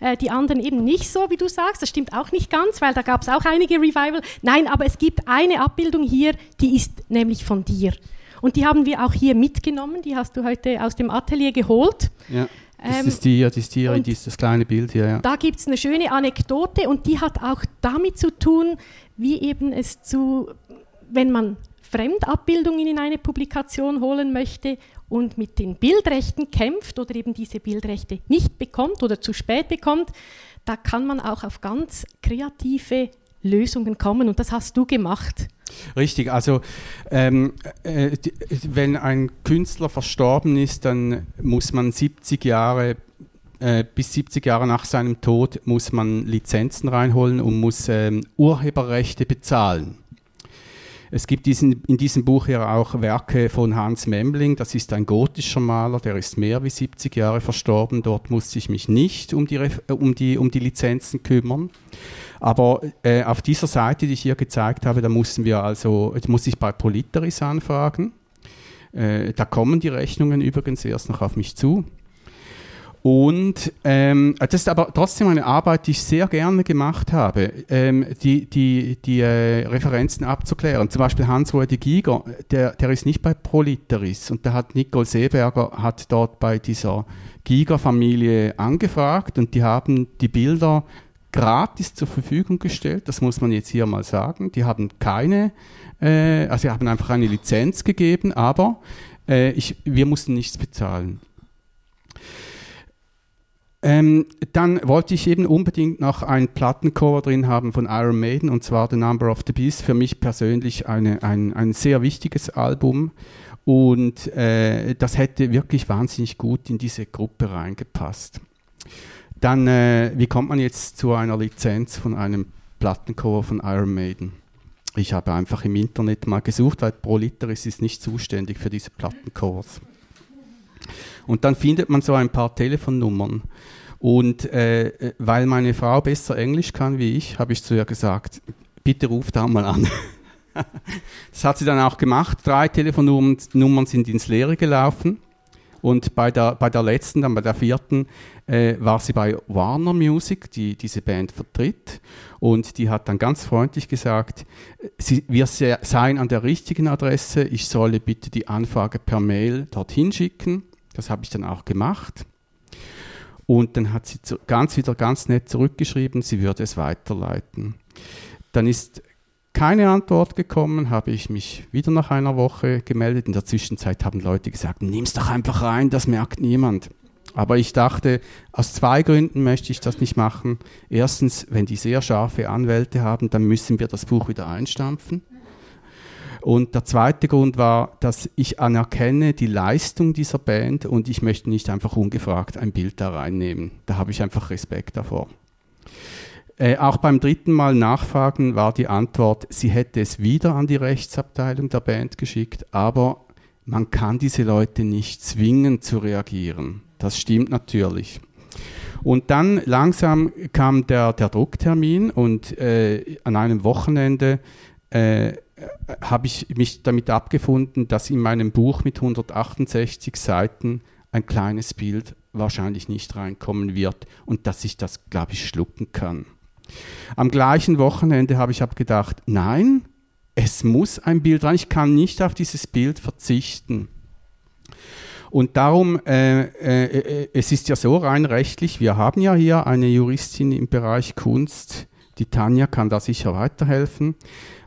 äh, die anderen eben nicht so, wie du sagst. Das stimmt auch nicht ganz, weil da gab es auch einige Revival. Nein, aber es gibt eine Abbildung hier, die ist nämlich von dir. Und die haben wir auch hier mitgenommen. Die hast du heute aus dem Atelier geholt. Ja. Das ähm, ist die, das ist die, dieses kleine Bild hier. Ja. Da gibt es eine schöne Anekdote und die hat auch damit zu tun, wie eben es zu, wenn man Fremdabbildungen in eine Publikation holen möchte und mit den Bildrechten kämpft oder eben diese Bildrechte nicht bekommt oder zu spät bekommt, da kann man auch auf ganz kreative Lösungen kommen und das hast du gemacht. Richtig, also ähm, äh, wenn ein Künstler verstorben ist, dann muss man 70 Jahre äh, bis 70 Jahre nach seinem Tod muss man Lizenzen reinholen und muss ähm, Urheberrechte bezahlen. Es gibt diesen, in diesem Buch ja auch Werke von Hans Memling, das ist ein gotischer Maler, der ist mehr wie 70 Jahre verstorben. Dort musste ich mich nicht um die, äh, um die, um die Lizenzen kümmern. Aber äh, auf dieser Seite, die ich hier gezeigt habe, da mussten wir also, muss ich bei Politeris anfragen. Äh, da kommen die Rechnungen übrigens erst noch auf mich zu. Und ähm, das ist aber trotzdem eine Arbeit, die ich sehr gerne gemacht habe, ähm, die, die, die äh, Referenzen abzuklären. Zum Beispiel Hans-Rudi Giger, der, der ist nicht bei Proliteris und da hat Nicole Seeberger hat dort bei dieser Giger-Familie angefragt und die haben die Bilder gratis zur Verfügung gestellt. Das muss man jetzt hier mal sagen. Die haben keine, äh, also sie haben einfach eine Lizenz gegeben, aber äh, ich, wir mussten nichts bezahlen. Ähm, dann wollte ich eben unbedingt noch ein Plattencover drin haben von Iron Maiden und zwar The Number of the Beast. Für mich persönlich eine, ein, ein sehr wichtiges Album und äh, das hätte wirklich wahnsinnig gut in diese Gruppe reingepasst. Dann, äh, wie kommt man jetzt zu einer Lizenz von einem Plattencover von Iron Maiden? Ich habe einfach im Internet mal gesucht, weil Proliteris ist nicht zuständig für diese Plattencovers. Und dann findet man so ein paar Telefonnummern. Und äh, weil meine Frau besser Englisch kann wie ich, habe ich zu ihr gesagt, bitte ruf da mal an. *laughs* das hat sie dann auch gemacht. Drei Telefonnummern sind ins Leere gelaufen. Und bei der, bei der letzten, dann bei der vierten, äh, war sie bei Warner Music, die diese Band vertritt. Und die hat dann ganz freundlich gesagt, sie, wir seien an der richtigen Adresse, ich solle bitte die Anfrage per Mail dorthin schicken. Das habe ich dann auch gemacht. Und dann hat sie ganz wieder ganz nett zurückgeschrieben, sie würde es weiterleiten. Dann ist keine Antwort gekommen, habe ich mich wieder nach einer Woche gemeldet. In der Zwischenzeit haben Leute gesagt, nimm es doch einfach rein, das merkt niemand. Aber ich dachte, aus zwei Gründen möchte ich das nicht machen. Erstens, wenn die sehr scharfe Anwälte haben, dann müssen wir das Buch wieder einstampfen. Und der zweite Grund war, dass ich anerkenne die Leistung dieser Band und ich möchte nicht einfach ungefragt ein Bild da reinnehmen. Da habe ich einfach Respekt davor. Äh, auch beim dritten Mal nachfragen war die Antwort, sie hätte es wieder an die Rechtsabteilung der Band geschickt, aber man kann diese Leute nicht zwingen zu reagieren. Das stimmt natürlich. Und dann langsam kam der, der Drucktermin und äh, an einem Wochenende äh, habe ich mich damit abgefunden, dass in meinem Buch mit 168 Seiten ein kleines Bild wahrscheinlich nicht reinkommen wird und dass ich das, glaube ich, schlucken kann. Am gleichen Wochenende habe ich gedacht, nein, es muss ein Bild rein, ich kann nicht auf dieses Bild verzichten. Und darum, äh, äh, äh es ist ja so rein rechtlich, wir haben ja hier eine Juristin im Bereich Kunst, die Tanja kann da sicher weiterhelfen.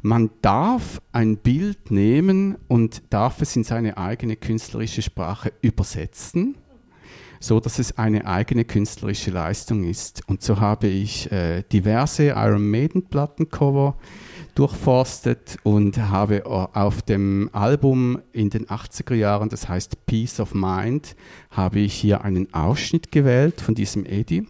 Man darf ein Bild nehmen und darf es in seine eigene künstlerische Sprache übersetzen. so dass es eine eigene künstlerische Leistung ist. Und so habe ich äh, diverse Iron Maiden Plattencover durchforstet und habe auf dem Album in den 80er Jahren, das heißt Peace of Mind, habe ich hier einen Ausschnitt gewählt von diesem Eddie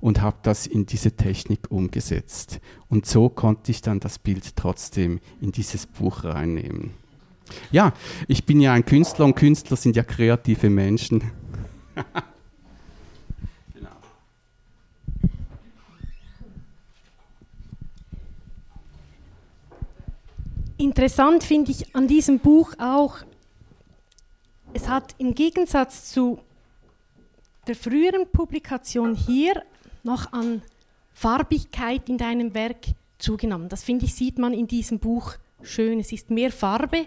und habe das in diese Technik umgesetzt. Und so konnte ich dann das Bild trotzdem in dieses Buch reinnehmen. Ja, ich bin ja ein Künstler und Künstler sind ja kreative Menschen. *laughs* Interessant finde ich an diesem Buch auch, es hat im Gegensatz zu der früheren Publikation hier noch an Farbigkeit in deinem Werk zugenommen. Das finde ich, sieht man in diesem Buch schön. Es ist mehr Farbe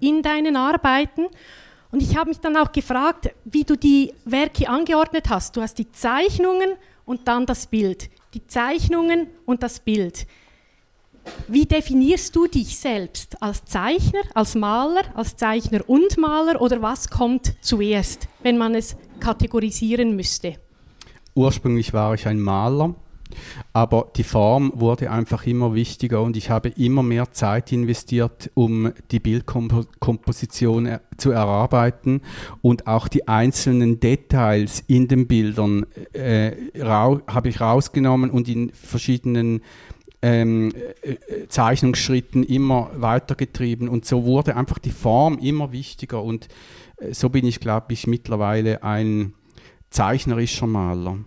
in deinen Arbeiten. Und ich habe mich dann auch gefragt, wie du die Werke angeordnet hast. Du hast die Zeichnungen und dann das Bild. Die Zeichnungen und das Bild. Wie definierst du dich selbst? Als Zeichner, als Maler, als Zeichner und Maler oder was kommt zuerst, wenn man es kategorisieren müsste? Ursprünglich war ich ein Maler, aber die Form wurde einfach immer wichtiger und ich habe immer mehr Zeit investiert, um die Bildkomposition zu erarbeiten und auch die einzelnen Details in den Bildern äh, habe ich rausgenommen und in verschiedenen ähm, äh, Zeichnungsschritten immer weitergetrieben und so wurde einfach die Form immer wichtiger und äh, so bin ich, glaube ich, mittlerweile ein zeichnerischer Maler.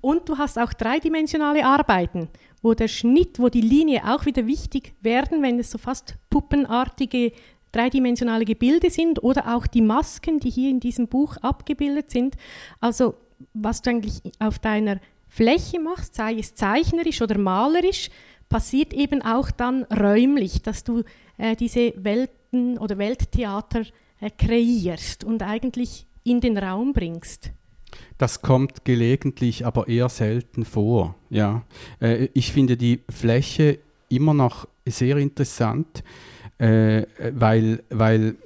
Und du hast auch dreidimensionale Arbeiten, wo der Schnitt, wo die Linie auch wieder wichtig werden, wenn es so fast puppenartige dreidimensionale Gebilde sind oder auch die Masken, die hier in diesem Buch abgebildet sind. Also was du eigentlich auf deiner Fläche machst, sei es zeichnerisch oder malerisch, passiert eben auch dann räumlich, dass du äh, diese Welten oder Welttheater äh, kreierst und eigentlich in den Raum bringst. Das kommt gelegentlich, aber eher selten vor. Ja. Äh, ich finde die Fläche immer noch sehr interessant, äh, weil, weil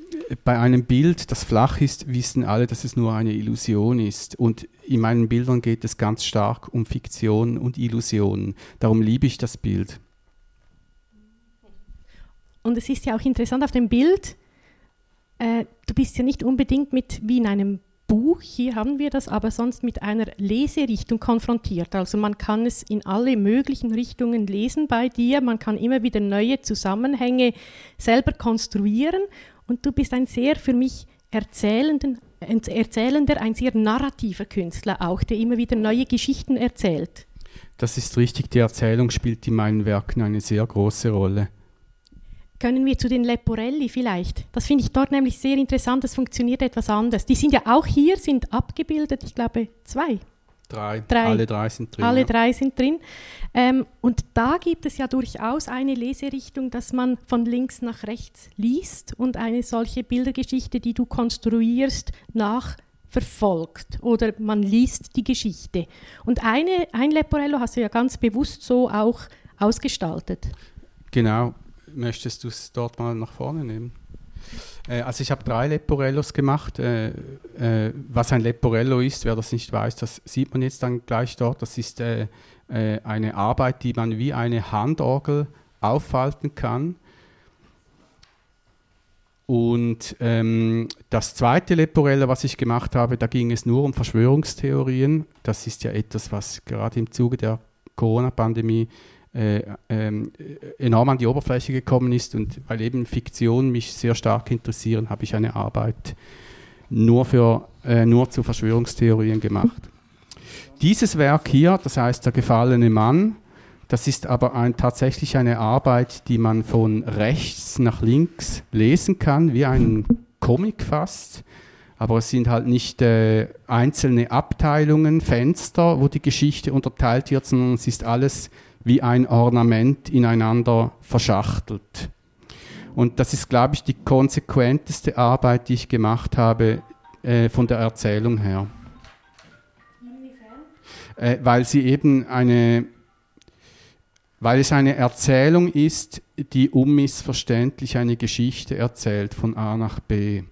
bei einem Bild, das flach ist, wissen alle, dass es nur eine Illusion ist. Und in meinen Bildern geht es ganz stark um Fiktion und Illusion. Darum liebe ich das Bild. Und es ist ja auch interessant auf dem Bild, äh, du bist ja nicht unbedingt mit wie in einem Buch, hier haben wir das, aber sonst mit einer Leserichtung konfrontiert. Also man kann es in alle möglichen Richtungen lesen bei dir, man kann immer wieder neue Zusammenhänge selber konstruieren und du bist ein sehr für mich erzählender, erzählender, ein sehr narrativer Künstler auch, der immer wieder neue Geschichten erzählt. Das ist richtig, die Erzählung spielt in meinen Werken eine sehr große Rolle. Können wir zu den Leporelli vielleicht? Das finde ich dort nämlich sehr interessant, das funktioniert etwas anders. Die sind ja auch hier, sind abgebildet, ich glaube zwei. Drei. drei. Alle drei sind drin. Alle ja. drei sind drin. Ähm, und da gibt es ja durchaus eine Leserichtung, dass man von links nach rechts liest und eine solche Bildergeschichte, die du konstruierst, nachverfolgt oder man liest die Geschichte. Und eine, ein Leporello hast du ja ganz bewusst so auch ausgestaltet. Genau. Möchtest du es dort mal nach vorne nehmen? Äh, also ich habe drei Leporellos gemacht. Äh, äh, was ein Leporello ist, wer das nicht weiß, das sieht man jetzt dann gleich dort. Das ist äh, äh, eine Arbeit, die man wie eine Handorgel auffalten kann. Und ähm, das zweite Leporello, was ich gemacht habe, da ging es nur um Verschwörungstheorien. Das ist ja etwas, was gerade im Zuge der Corona-Pandemie äh, ähm, enorm an die Oberfläche gekommen ist und weil eben Fiktion mich sehr stark interessieren, habe ich eine Arbeit nur, für, äh, nur zu Verschwörungstheorien gemacht. Dieses Werk hier, das heißt Der gefallene Mann, das ist aber ein, tatsächlich eine Arbeit, die man von rechts nach links lesen kann, wie ein Comic fast. Aber es sind halt nicht äh, einzelne Abteilungen, Fenster, wo die Geschichte unterteilt wird, sondern es ist alles wie ein Ornament ineinander verschachtelt. Und das ist, glaube ich, die konsequenteste Arbeit, die ich gemacht habe äh, von der Erzählung her. Äh, weil sie eben eine, weil es eine Erzählung ist, die unmissverständlich eine Geschichte erzählt von A nach B.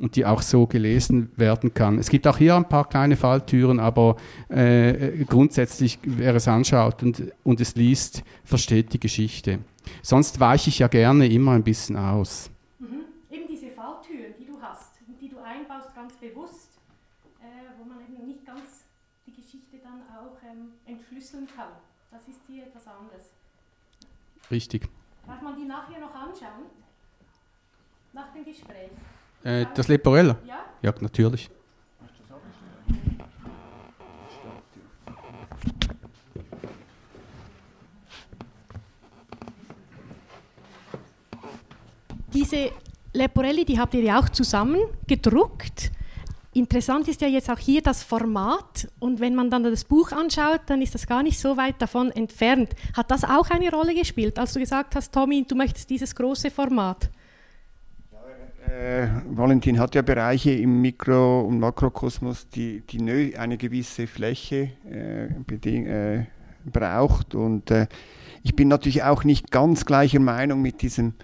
und die auch so gelesen werden kann. Es gibt auch hier ein paar kleine Falltüren, aber äh, grundsätzlich, wer es anschaut und, und es liest, versteht die Geschichte. Sonst weiche ich ja gerne immer ein bisschen aus. Mhm. Eben diese Falltüren, die du hast, die du einbaust ganz bewusst, äh, wo man eben nicht ganz die Geschichte dann auch ähm, entschlüsseln kann. Das ist hier etwas anderes. Richtig. Darf man die nachher noch anschauen? Nach dem Gespräch? Äh, das Leporella? Ja? Ja, natürlich. Diese Leporelli, die habt ihr ja auch zusammen gedruckt. Interessant ist ja jetzt auch hier das Format und wenn man dann das Buch anschaut, dann ist das gar nicht so weit davon entfernt. Hat das auch eine Rolle gespielt, als du gesagt hast, Tommy, du möchtest dieses große Format? Äh, Valentin hat ja Bereiche im Mikro- und Makrokosmos, die, die eine gewisse Fläche äh, äh, braucht. Und äh, ich bin natürlich auch nicht ganz gleicher Meinung mit, diesem,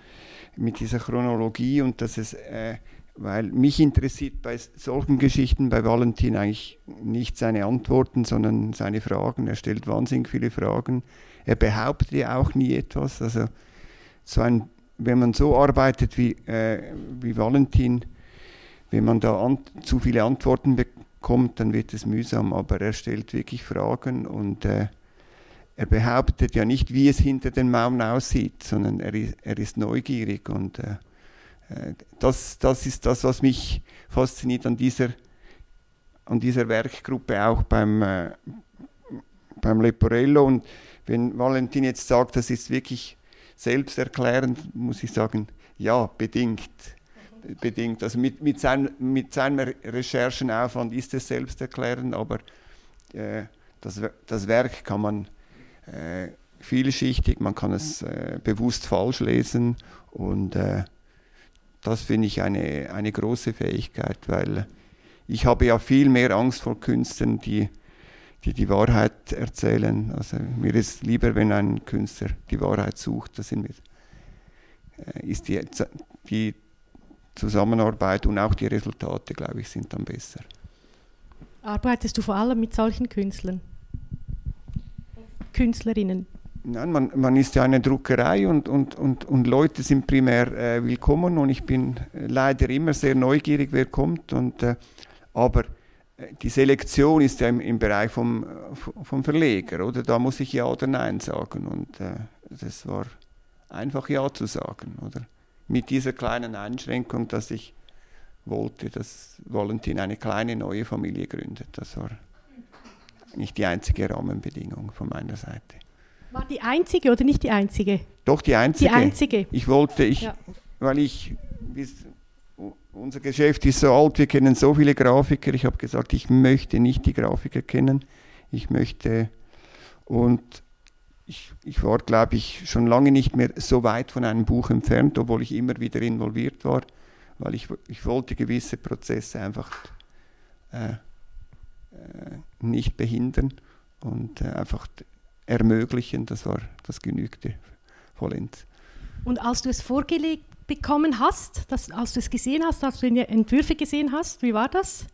mit dieser Chronologie und dass es, äh, weil mich interessiert bei solchen Geschichten bei Valentin eigentlich nicht seine Antworten, sondern seine Fragen. Er stellt wahnsinnig viele Fragen. Er behauptet ja auch nie etwas. Also so ein wenn man so arbeitet wie, äh, wie Valentin, wenn man da an, zu viele Antworten bekommt, dann wird es mühsam. Aber er stellt wirklich Fragen und äh, er behauptet ja nicht, wie es hinter den Mauern aussieht, sondern er ist, er ist neugierig. Und äh, äh, das, das ist das, was mich fasziniert an dieser, an dieser Werkgruppe, auch beim, äh, beim Leporello. Und wenn Valentin jetzt sagt, das ist wirklich selbsterklärend, muss ich sagen, ja, bedingt. bedingt. Also mit, mit, sein, mit seinem Recherchenaufwand ist es selbsterklärend, aber äh, das, das Werk kann man äh, vielschichtig, man kann es äh, bewusst falsch lesen und äh, das finde ich eine, eine große Fähigkeit, weil ich habe ja viel mehr Angst vor Künstlern, die die die Wahrheit erzählen. Also mir ist lieber, wenn ein Künstler die Wahrheit sucht. Das sind äh, ist die, die Zusammenarbeit und auch die Resultate, glaube ich, sind dann besser. Arbeitest du vor allem mit solchen Künstlern? Künstlerinnen? Nein, man, man ist ja eine Druckerei und, und, und, und Leute sind primär äh, willkommen und ich bin äh, leider immer sehr neugierig, wer kommt. Und, äh, aber die Selektion ist ja im, im Bereich vom, vom Verleger, oder? Da muss ich Ja oder Nein sagen. Und äh, das war einfach Ja zu sagen, oder? Mit dieser kleinen Einschränkung, dass ich wollte, dass Valentin eine kleine neue Familie gründet. Das war nicht die einzige Rahmenbedingung von meiner Seite. War die einzige oder nicht die einzige? Doch, die einzige. Die einzige. Ich wollte, ich, ja. weil ich, unser Geschäft ist so alt, wir kennen so viele Grafiker. Ich habe gesagt, ich möchte nicht die Grafiker kennen. Ich möchte und ich, ich war, glaube ich, schon lange nicht mehr so weit von einem Buch entfernt, obwohl ich immer wieder involviert war, weil ich, ich wollte gewisse Prozesse einfach äh, äh, nicht behindern und äh, einfach ermöglichen. Das war, das genügte vollends. Und als du es vorgelegt bekommen hast, dass, als du es gesehen hast, als du die Entwürfe gesehen hast? Wie war das?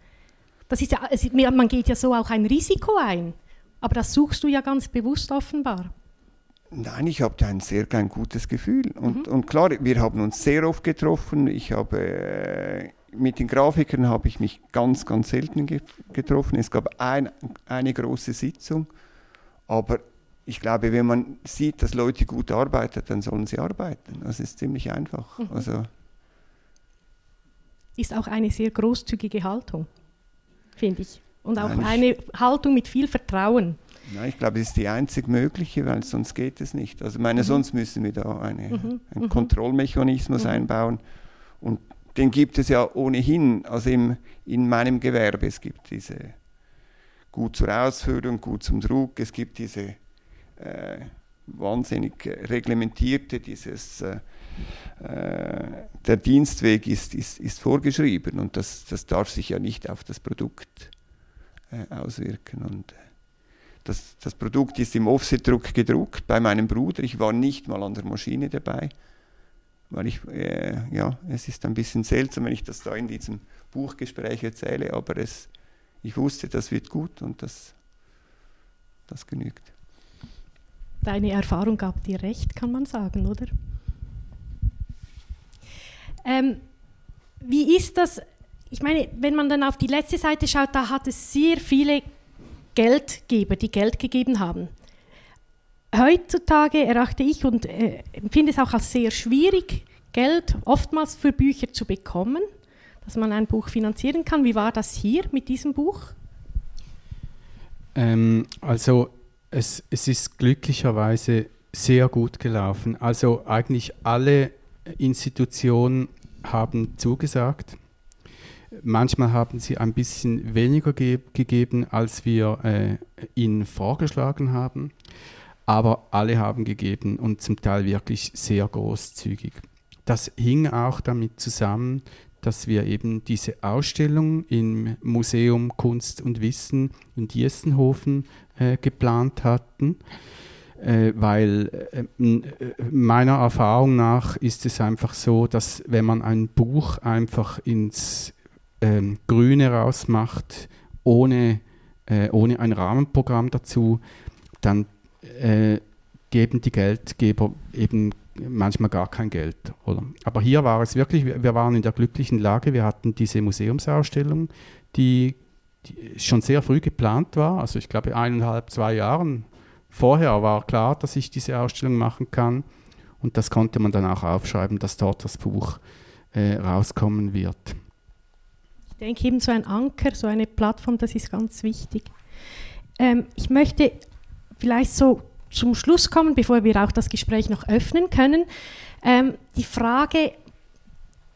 das ist ja, man geht ja so auch ein Risiko ein, aber das suchst du ja ganz bewusst offenbar. Nein, ich habe ein sehr ein gutes Gefühl. Und, mhm. und klar, wir haben uns sehr oft getroffen. Ich habe äh, mit den Grafikern habe ich mich ganz, ganz selten getroffen. Es gab ein, eine große Sitzung, aber ich glaube, wenn man sieht, dass Leute gut arbeiten, dann sollen sie arbeiten. Das ist ziemlich einfach. Mhm. Also ist auch eine sehr großzügige Haltung, finde ich. Und auch Nein, eine Haltung mit viel Vertrauen. Nein, ich glaube, es ist die einzig mögliche, weil sonst geht es nicht. Also meine, mhm. sonst müssen wir da eine, mhm. einen mhm. Kontrollmechanismus mhm. einbauen. Und den gibt es ja ohnehin, also im, in meinem Gewerbe. Es gibt diese gut zur Ausführung, gut zum Druck, es gibt diese wahnsinnig reglementierte, dieses, äh, äh, der Dienstweg ist, ist, ist vorgeschrieben und das, das darf sich ja nicht auf das Produkt äh, auswirken. Und äh, das, das Produkt ist im Offsetdruck gedruckt bei meinem Bruder. Ich war nicht mal an der Maschine dabei. weil ich, äh, ja, es ist ein bisschen seltsam, wenn ich das da in diesem Buchgespräch erzähle, aber es, ich wusste, das wird gut und das, das genügt. Deine Erfahrung gab dir recht, kann man sagen, oder? Ähm, wie ist das? Ich meine, wenn man dann auf die letzte Seite schaut, da hat es sehr viele Geldgeber, die Geld gegeben haben. Heutzutage erachte ich und äh, empfinde es auch als sehr schwierig, Geld oftmals für Bücher zu bekommen, dass man ein Buch finanzieren kann. Wie war das hier mit diesem Buch? Ähm, also es, es ist glücklicherweise sehr gut gelaufen. Also eigentlich alle Institutionen haben zugesagt. Manchmal haben sie ein bisschen weniger ge gegeben, als wir äh, ihnen vorgeschlagen haben, aber alle haben gegeben und zum Teil wirklich sehr großzügig. Das hing auch damit zusammen, dass wir eben diese Ausstellung im Museum Kunst und Wissen in Diessenhofen äh, geplant hatten äh, weil äh, meiner Erfahrung nach ist es einfach so, dass wenn man ein Buch einfach ins ähm, Grüne rausmacht, ohne, äh, ohne ein Rahmenprogramm dazu, dann äh, geben die Geldgeber eben manchmal gar kein Geld. Oder? Aber hier war es wirklich, wir waren in der glücklichen Lage, wir hatten diese Museumsausstellung, die, die schon sehr früh geplant war, also ich glaube eineinhalb, zwei Jahren vorher war klar, dass ich diese Ausstellung machen kann und das konnte man dann auch aufschreiben, dass dort das Buch äh, rauskommen wird. Ich denke eben so ein Anker, so eine Plattform, das ist ganz wichtig. Ähm, ich möchte vielleicht so zum Schluss kommen, bevor wir auch das Gespräch noch öffnen können. Ähm, die Frage,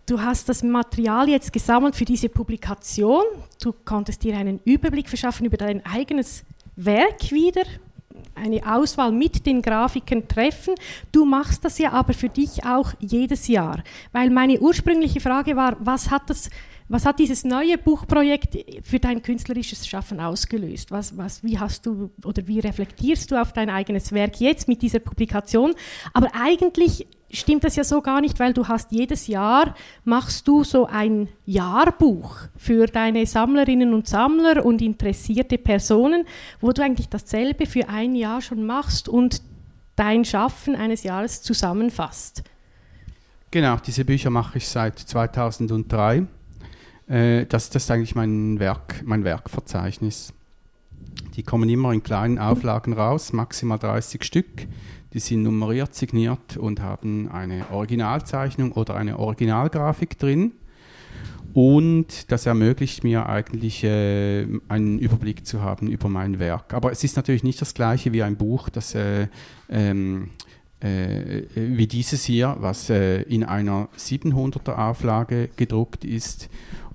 du hast das Material jetzt gesammelt für diese Publikation, du konntest dir einen Überblick verschaffen über dein eigenes Werk wieder, eine Auswahl mit den Grafiken treffen. Du machst das ja aber für dich auch jedes Jahr, weil meine ursprüngliche Frage war, was hat das was hat dieses neue Buchprojekt für dein künstlerisches Schaffen ausgelöst? Was, was, wie hast du oder wie reflektierst du auf dein eigenes Werk jetzt mit dieser Publikation? Aber eigentlich stimmt das ja so gar nicht, weil du hast jedes Jahr machst du so ein Jahrbuch für deine Sammlerinnen und Sammler und interessierte Personen, wo du eigentlich dasselbe für ein Jahr schon machst und dein Schaffen eines Jahres zusammenfasst. Genau, diese Bücher mache ich seit 2003 äh, das, das ist eigentlich mein Werk, mein Werkverzeichnis. Die kommen immer in kleinen Auflagen raus, maximal 30 Stück. Die sind nummeriert, signiert und haben eine Originalzeichnung oder eine Originalgrafik drin. Und das ermöglicht mir eigentlich äh, einen Überblick zu haben über mein Werk. Aber es ist natürlich nicht das gleiche wie ein Buch, das äh, ähm, äh, wie dieses hier, was äh, in einer 700er Auflage gedruckt ist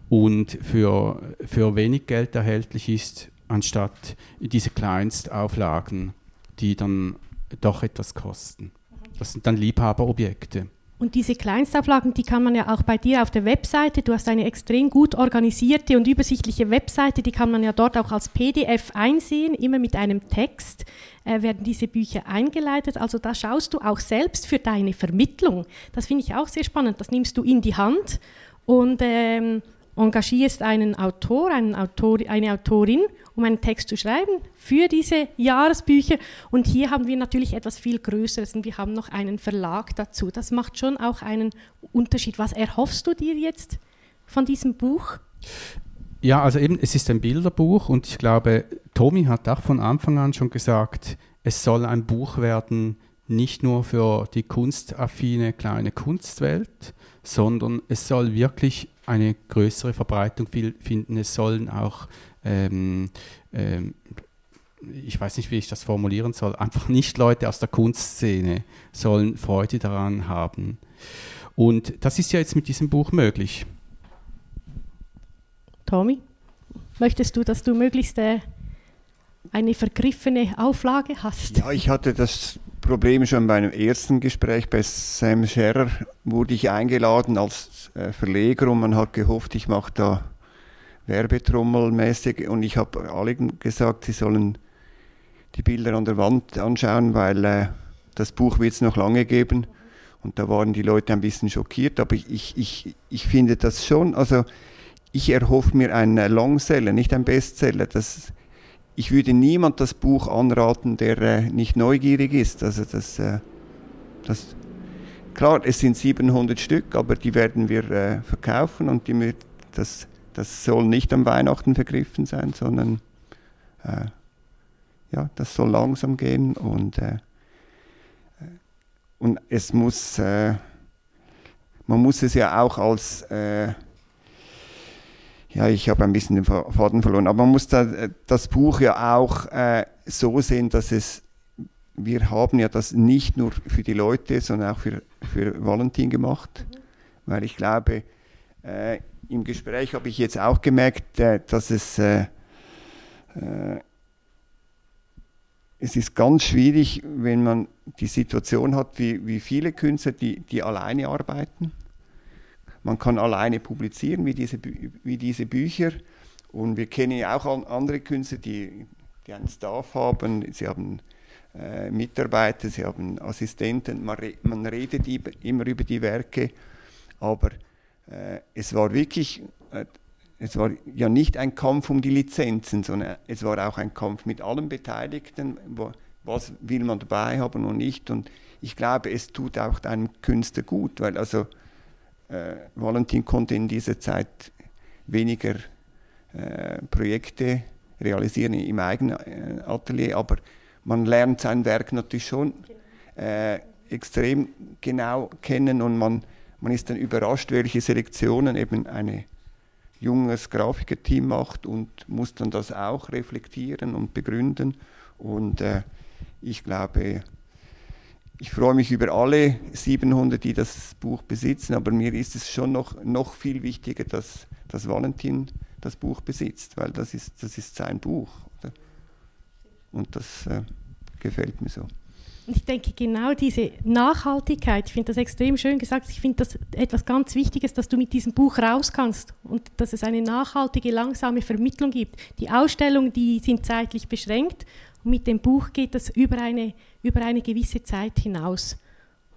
und für, für wenig Geld erhältlich ist, anstatt diese Kleinstauflagen, die dann doch etwas kosten. Das sind dann Liebhaberobjekte. Und diese Kleinstauflagen, die kann man ja auch bei dir auf der Webseite, du hast eine extrem gut organisierte und übersichtliche Webseite, die kann man ja dort auch als PDF einsehen, immer mit einem Text äh, werden diese Bücher eingeleitet. Also da schaust du auch selbst für deine Vermittlung. Das finde ich auch sehr spannend. Das nimmst du in die Hand und ähm, engagierst einen Autor, einen Autor, eine Autorin, um einen Text zu schreiben für diese Jahresbücher. Und hier haben wir natürlich etwas viel Größeres und wir haben noch einen Verlag dazu. Das macht schon auch einen Unterschied. Was erhoffst du dir jetzt von diesem Buch? Ja, also eben, es ist ein Bilderbuch und ich glaube, Tommy hat auch von Anfang an schon gesagt, es soll ein Buch werden, nicht nur für die kunstaffine kleine Kunstwelt, sondern es soll wirklich eine größere Verbreitung finden. Es sollen auch, ähm, ähm, ich weiß nicht, wie ich das formulieren soll, einfach nicht Leute aus der Kunstszene sollen Freude daran haben. Und das ist ja jetzt mit diesem Buch möglich. Tommy, möchtest du, dass du möglichst äh, eine vergriffene Auflage hast? Ja, ich hatte das Problem schon bei einem ersten Gespräch. Bei Sam Scherer wurde ich eingeladen als äh, Verleger und man hat gehofft, ich mache da Werbetrommelmäßig. Und ich habe allen gesagt, sie sollen die Bilder an der Wand anschauen, weil äh, das Buch wird es noch lange geben. Und da waren die Leute ein bisschen schockiert, aber ich, ich, ich finde das schon, also ich erhoffe mir einen Longseller, nicht einen Bestseller. Das, ich würde niemand das Buch anraten, der äh, nicht neugierig ist. Also das, äh, das, klar, es sind 700 Stück, aber die werden wir äh, verkaufen und die, das, das soll nicht am Weihnachten vergriffen sein, sondern äh, ja, das soll langsam gehen und, äh, und es muss, äh, man muss es ja auch als ja, ich habe ein bisschen den Faden verloren, aber man muss da, äh, das Buch ja auch äh, so sehen, dass es, wir haben ja das nicht nur für die Leute, sondern auch für, für Valentin gemacht, mhm. weil ich glaube, äh, im Gespräch habe ich jetzt auch gemerkt, äh, dass es, äh, äh, es ist ganz schwierig, wenn man die Situation hat, wie, wie viele Künstler, die, die alleine arbeiten man kann alleine publizieren, wie diese, wie diese Bücher. Und wir kennen ja auch andere Künstler, die, die einen Staff haben, sie haben äh, Mitarbeiter, sie haben Assistenten, man, re man redet immer über die Werke, aber äh, es war wirklich, äh, es war ja nicht ein Kampf um die Lizenzen, sondern es war auch ein Kampf mit allen Beteiligten, wo, was will man dabei haben und nicht. Und ich glaube, es tut auch einem Künstler gut, weil also Valentin konnte in dieser Zeit weniger äh, Projekte realisieren im eigenen äh, Atelier, aber man lernt sein Werk natürlich schon äh, extrem genau kennen und man, man ist dann überrascht, welche Selektionen eben ein junges Grafikerteam macht und muss dann das auch reflektieren und begründen. Und äh, ich glaube, ich freue mich über alle 700, die das Buch besitzen, aber mir ist es schon noch, noch viel wichtiger, dass, dass Valentin das Buch besitzt, weil das ist, das ist sein Buch. Oder? Und das äh, gefällt mir so. Ich denke, genau diese Nachhaltigkeit, ich finde das extrem schön gesagt, ich finde das etwas ganz Wichtiges, dass du mit diesem Buch raus kannst und dass es eine nachhaltige, langsame Vermittlung gibt. Die Ausstellungen, die sind zeitlich beschränkt und mit dem Buch geht das über eine, über eine gewisse Zeit hinaus.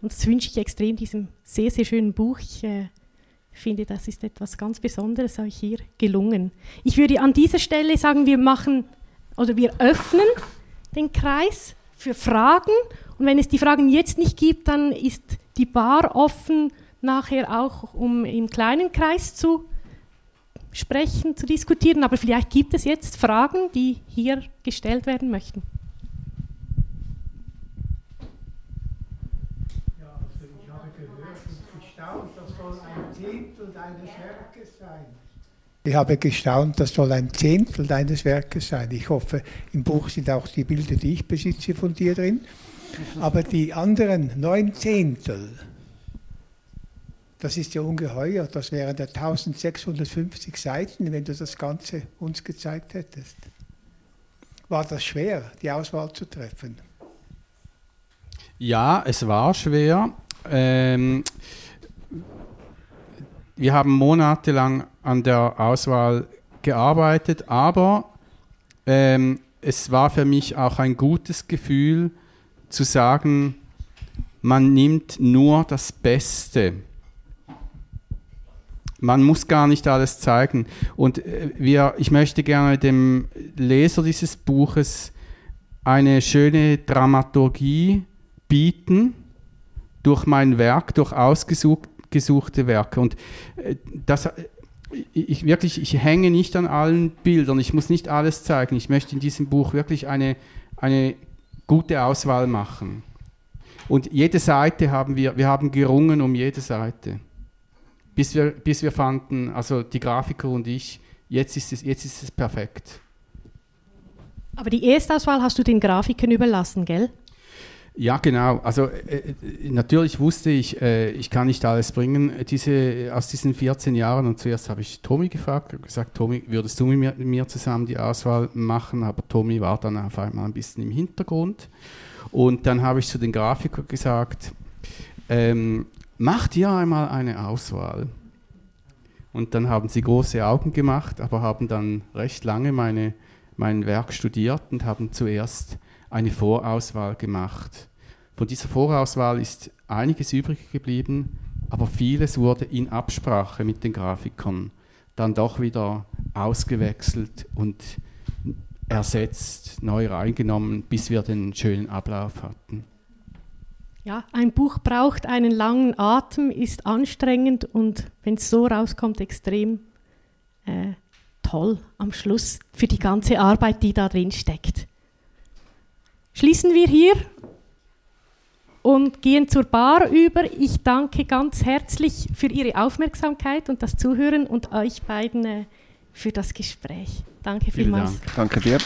Und das wünsche ich extrem diesem sehr, sehr schönen Buch. Ich äh, finde, das ist etwas ganz Besonderes euch hier gelungen. Ich würde an dieser Stelle sagen, wir machen oder wir öffnen den Kreis für Fragen. Und wenn es die Fragen jetzt nicht gibt, dann ist die Bar offen, nachher auch, um im kleinen Kreis zu sprechen, zu diskutieren, aber vielleicht gibt es jetzt Fragen, die hier gestellt werden möchten. Ja, also ich habe gehört und gestaunt, das soll ein Zehntel deines Werkes sein. Ich habe gestaunt, das soll ein Zehntel deines Werkes sein. Ich hoffe, im Buch sind auch die Bilder, die ich besitze, von dir drin. Aber die anderen neun Zehntel, das ist ja ungeheuer. Das wären ja 1650 Seiten, wenn du das Ganze uns gezeigt hättest. War das schwer, die Auswahl zu treffen? Ja, es war schwer. Ähm, wir haben monatelang an der Auswahl gearbeitet, aber ähm, es war für mich auch ein gutes Gefühl zu sagen, man nimmt nur das Beste man muss gar nicht alles zeigen. Und äh, wir, ich möchte gerne dem Leser dieses Buches eine schöne Dramaturgie bieten durch mein Werk, durch ausgesuchte Werke. Und äh, das, äh, ich wirklich, ich hänge nicht an allen Bildern, ich muss nicht alles zeigen. Ich möchte in diesem Buch wirklich eine, eine gute Auswahl machen. Und jede Seite haben wir, wir haben gerungen um jede Seite bis wir, bis wir fanden, also die Grafiker und ich, jetzt ist es, jetzt ist es perfekt. Aber die Erstauswahl hast du den Grafikern überlassen, gell? Ja, genau. Also äh, äh, natürlich wusste ich, äh, ich kann nicht alles bringen diese, aus diesen 14 Jahren. Und zuerst habe ich Tommy gefragt, gesagt, Tommy, würdest du mit mir, mit mir, zusammen die Auswahl machen? Aber Tommy war dann auf einmal ein bisschen im Hintergrund. Und dann habe ich zu den Grafikern gesagt, ähm, macht ihr einmal eine Auswahl. Und dann haben sie große Augen gemacht, aber haben dann recht lange meine, mein Werk studiert und haben zuerst eine Vorauswahl gemacht Von dieser Vorauswahl ist einiges übrig geblieben, aber vieles wurde in Absprache mit den Grafikern dann doch wieder ausgewechselt und ersetzt, neu reingenommen, bis wir den schönen Ablauf hatten. Ja, ein Buch braucht einen langen Atem, ist anstrengend und wenn es so rauskommt, extrem äh, toll am Schluss für die ganze Arbeit, die da drin steckt. Schließen wir hier und gehen zur Bar über. Ich danke ganz herzlich für Ihre Aufmerksamkeit und das Zuhören und euch beiden äh, für das Gespräch. Danke Vielen vielmals. Dank. Danke dir.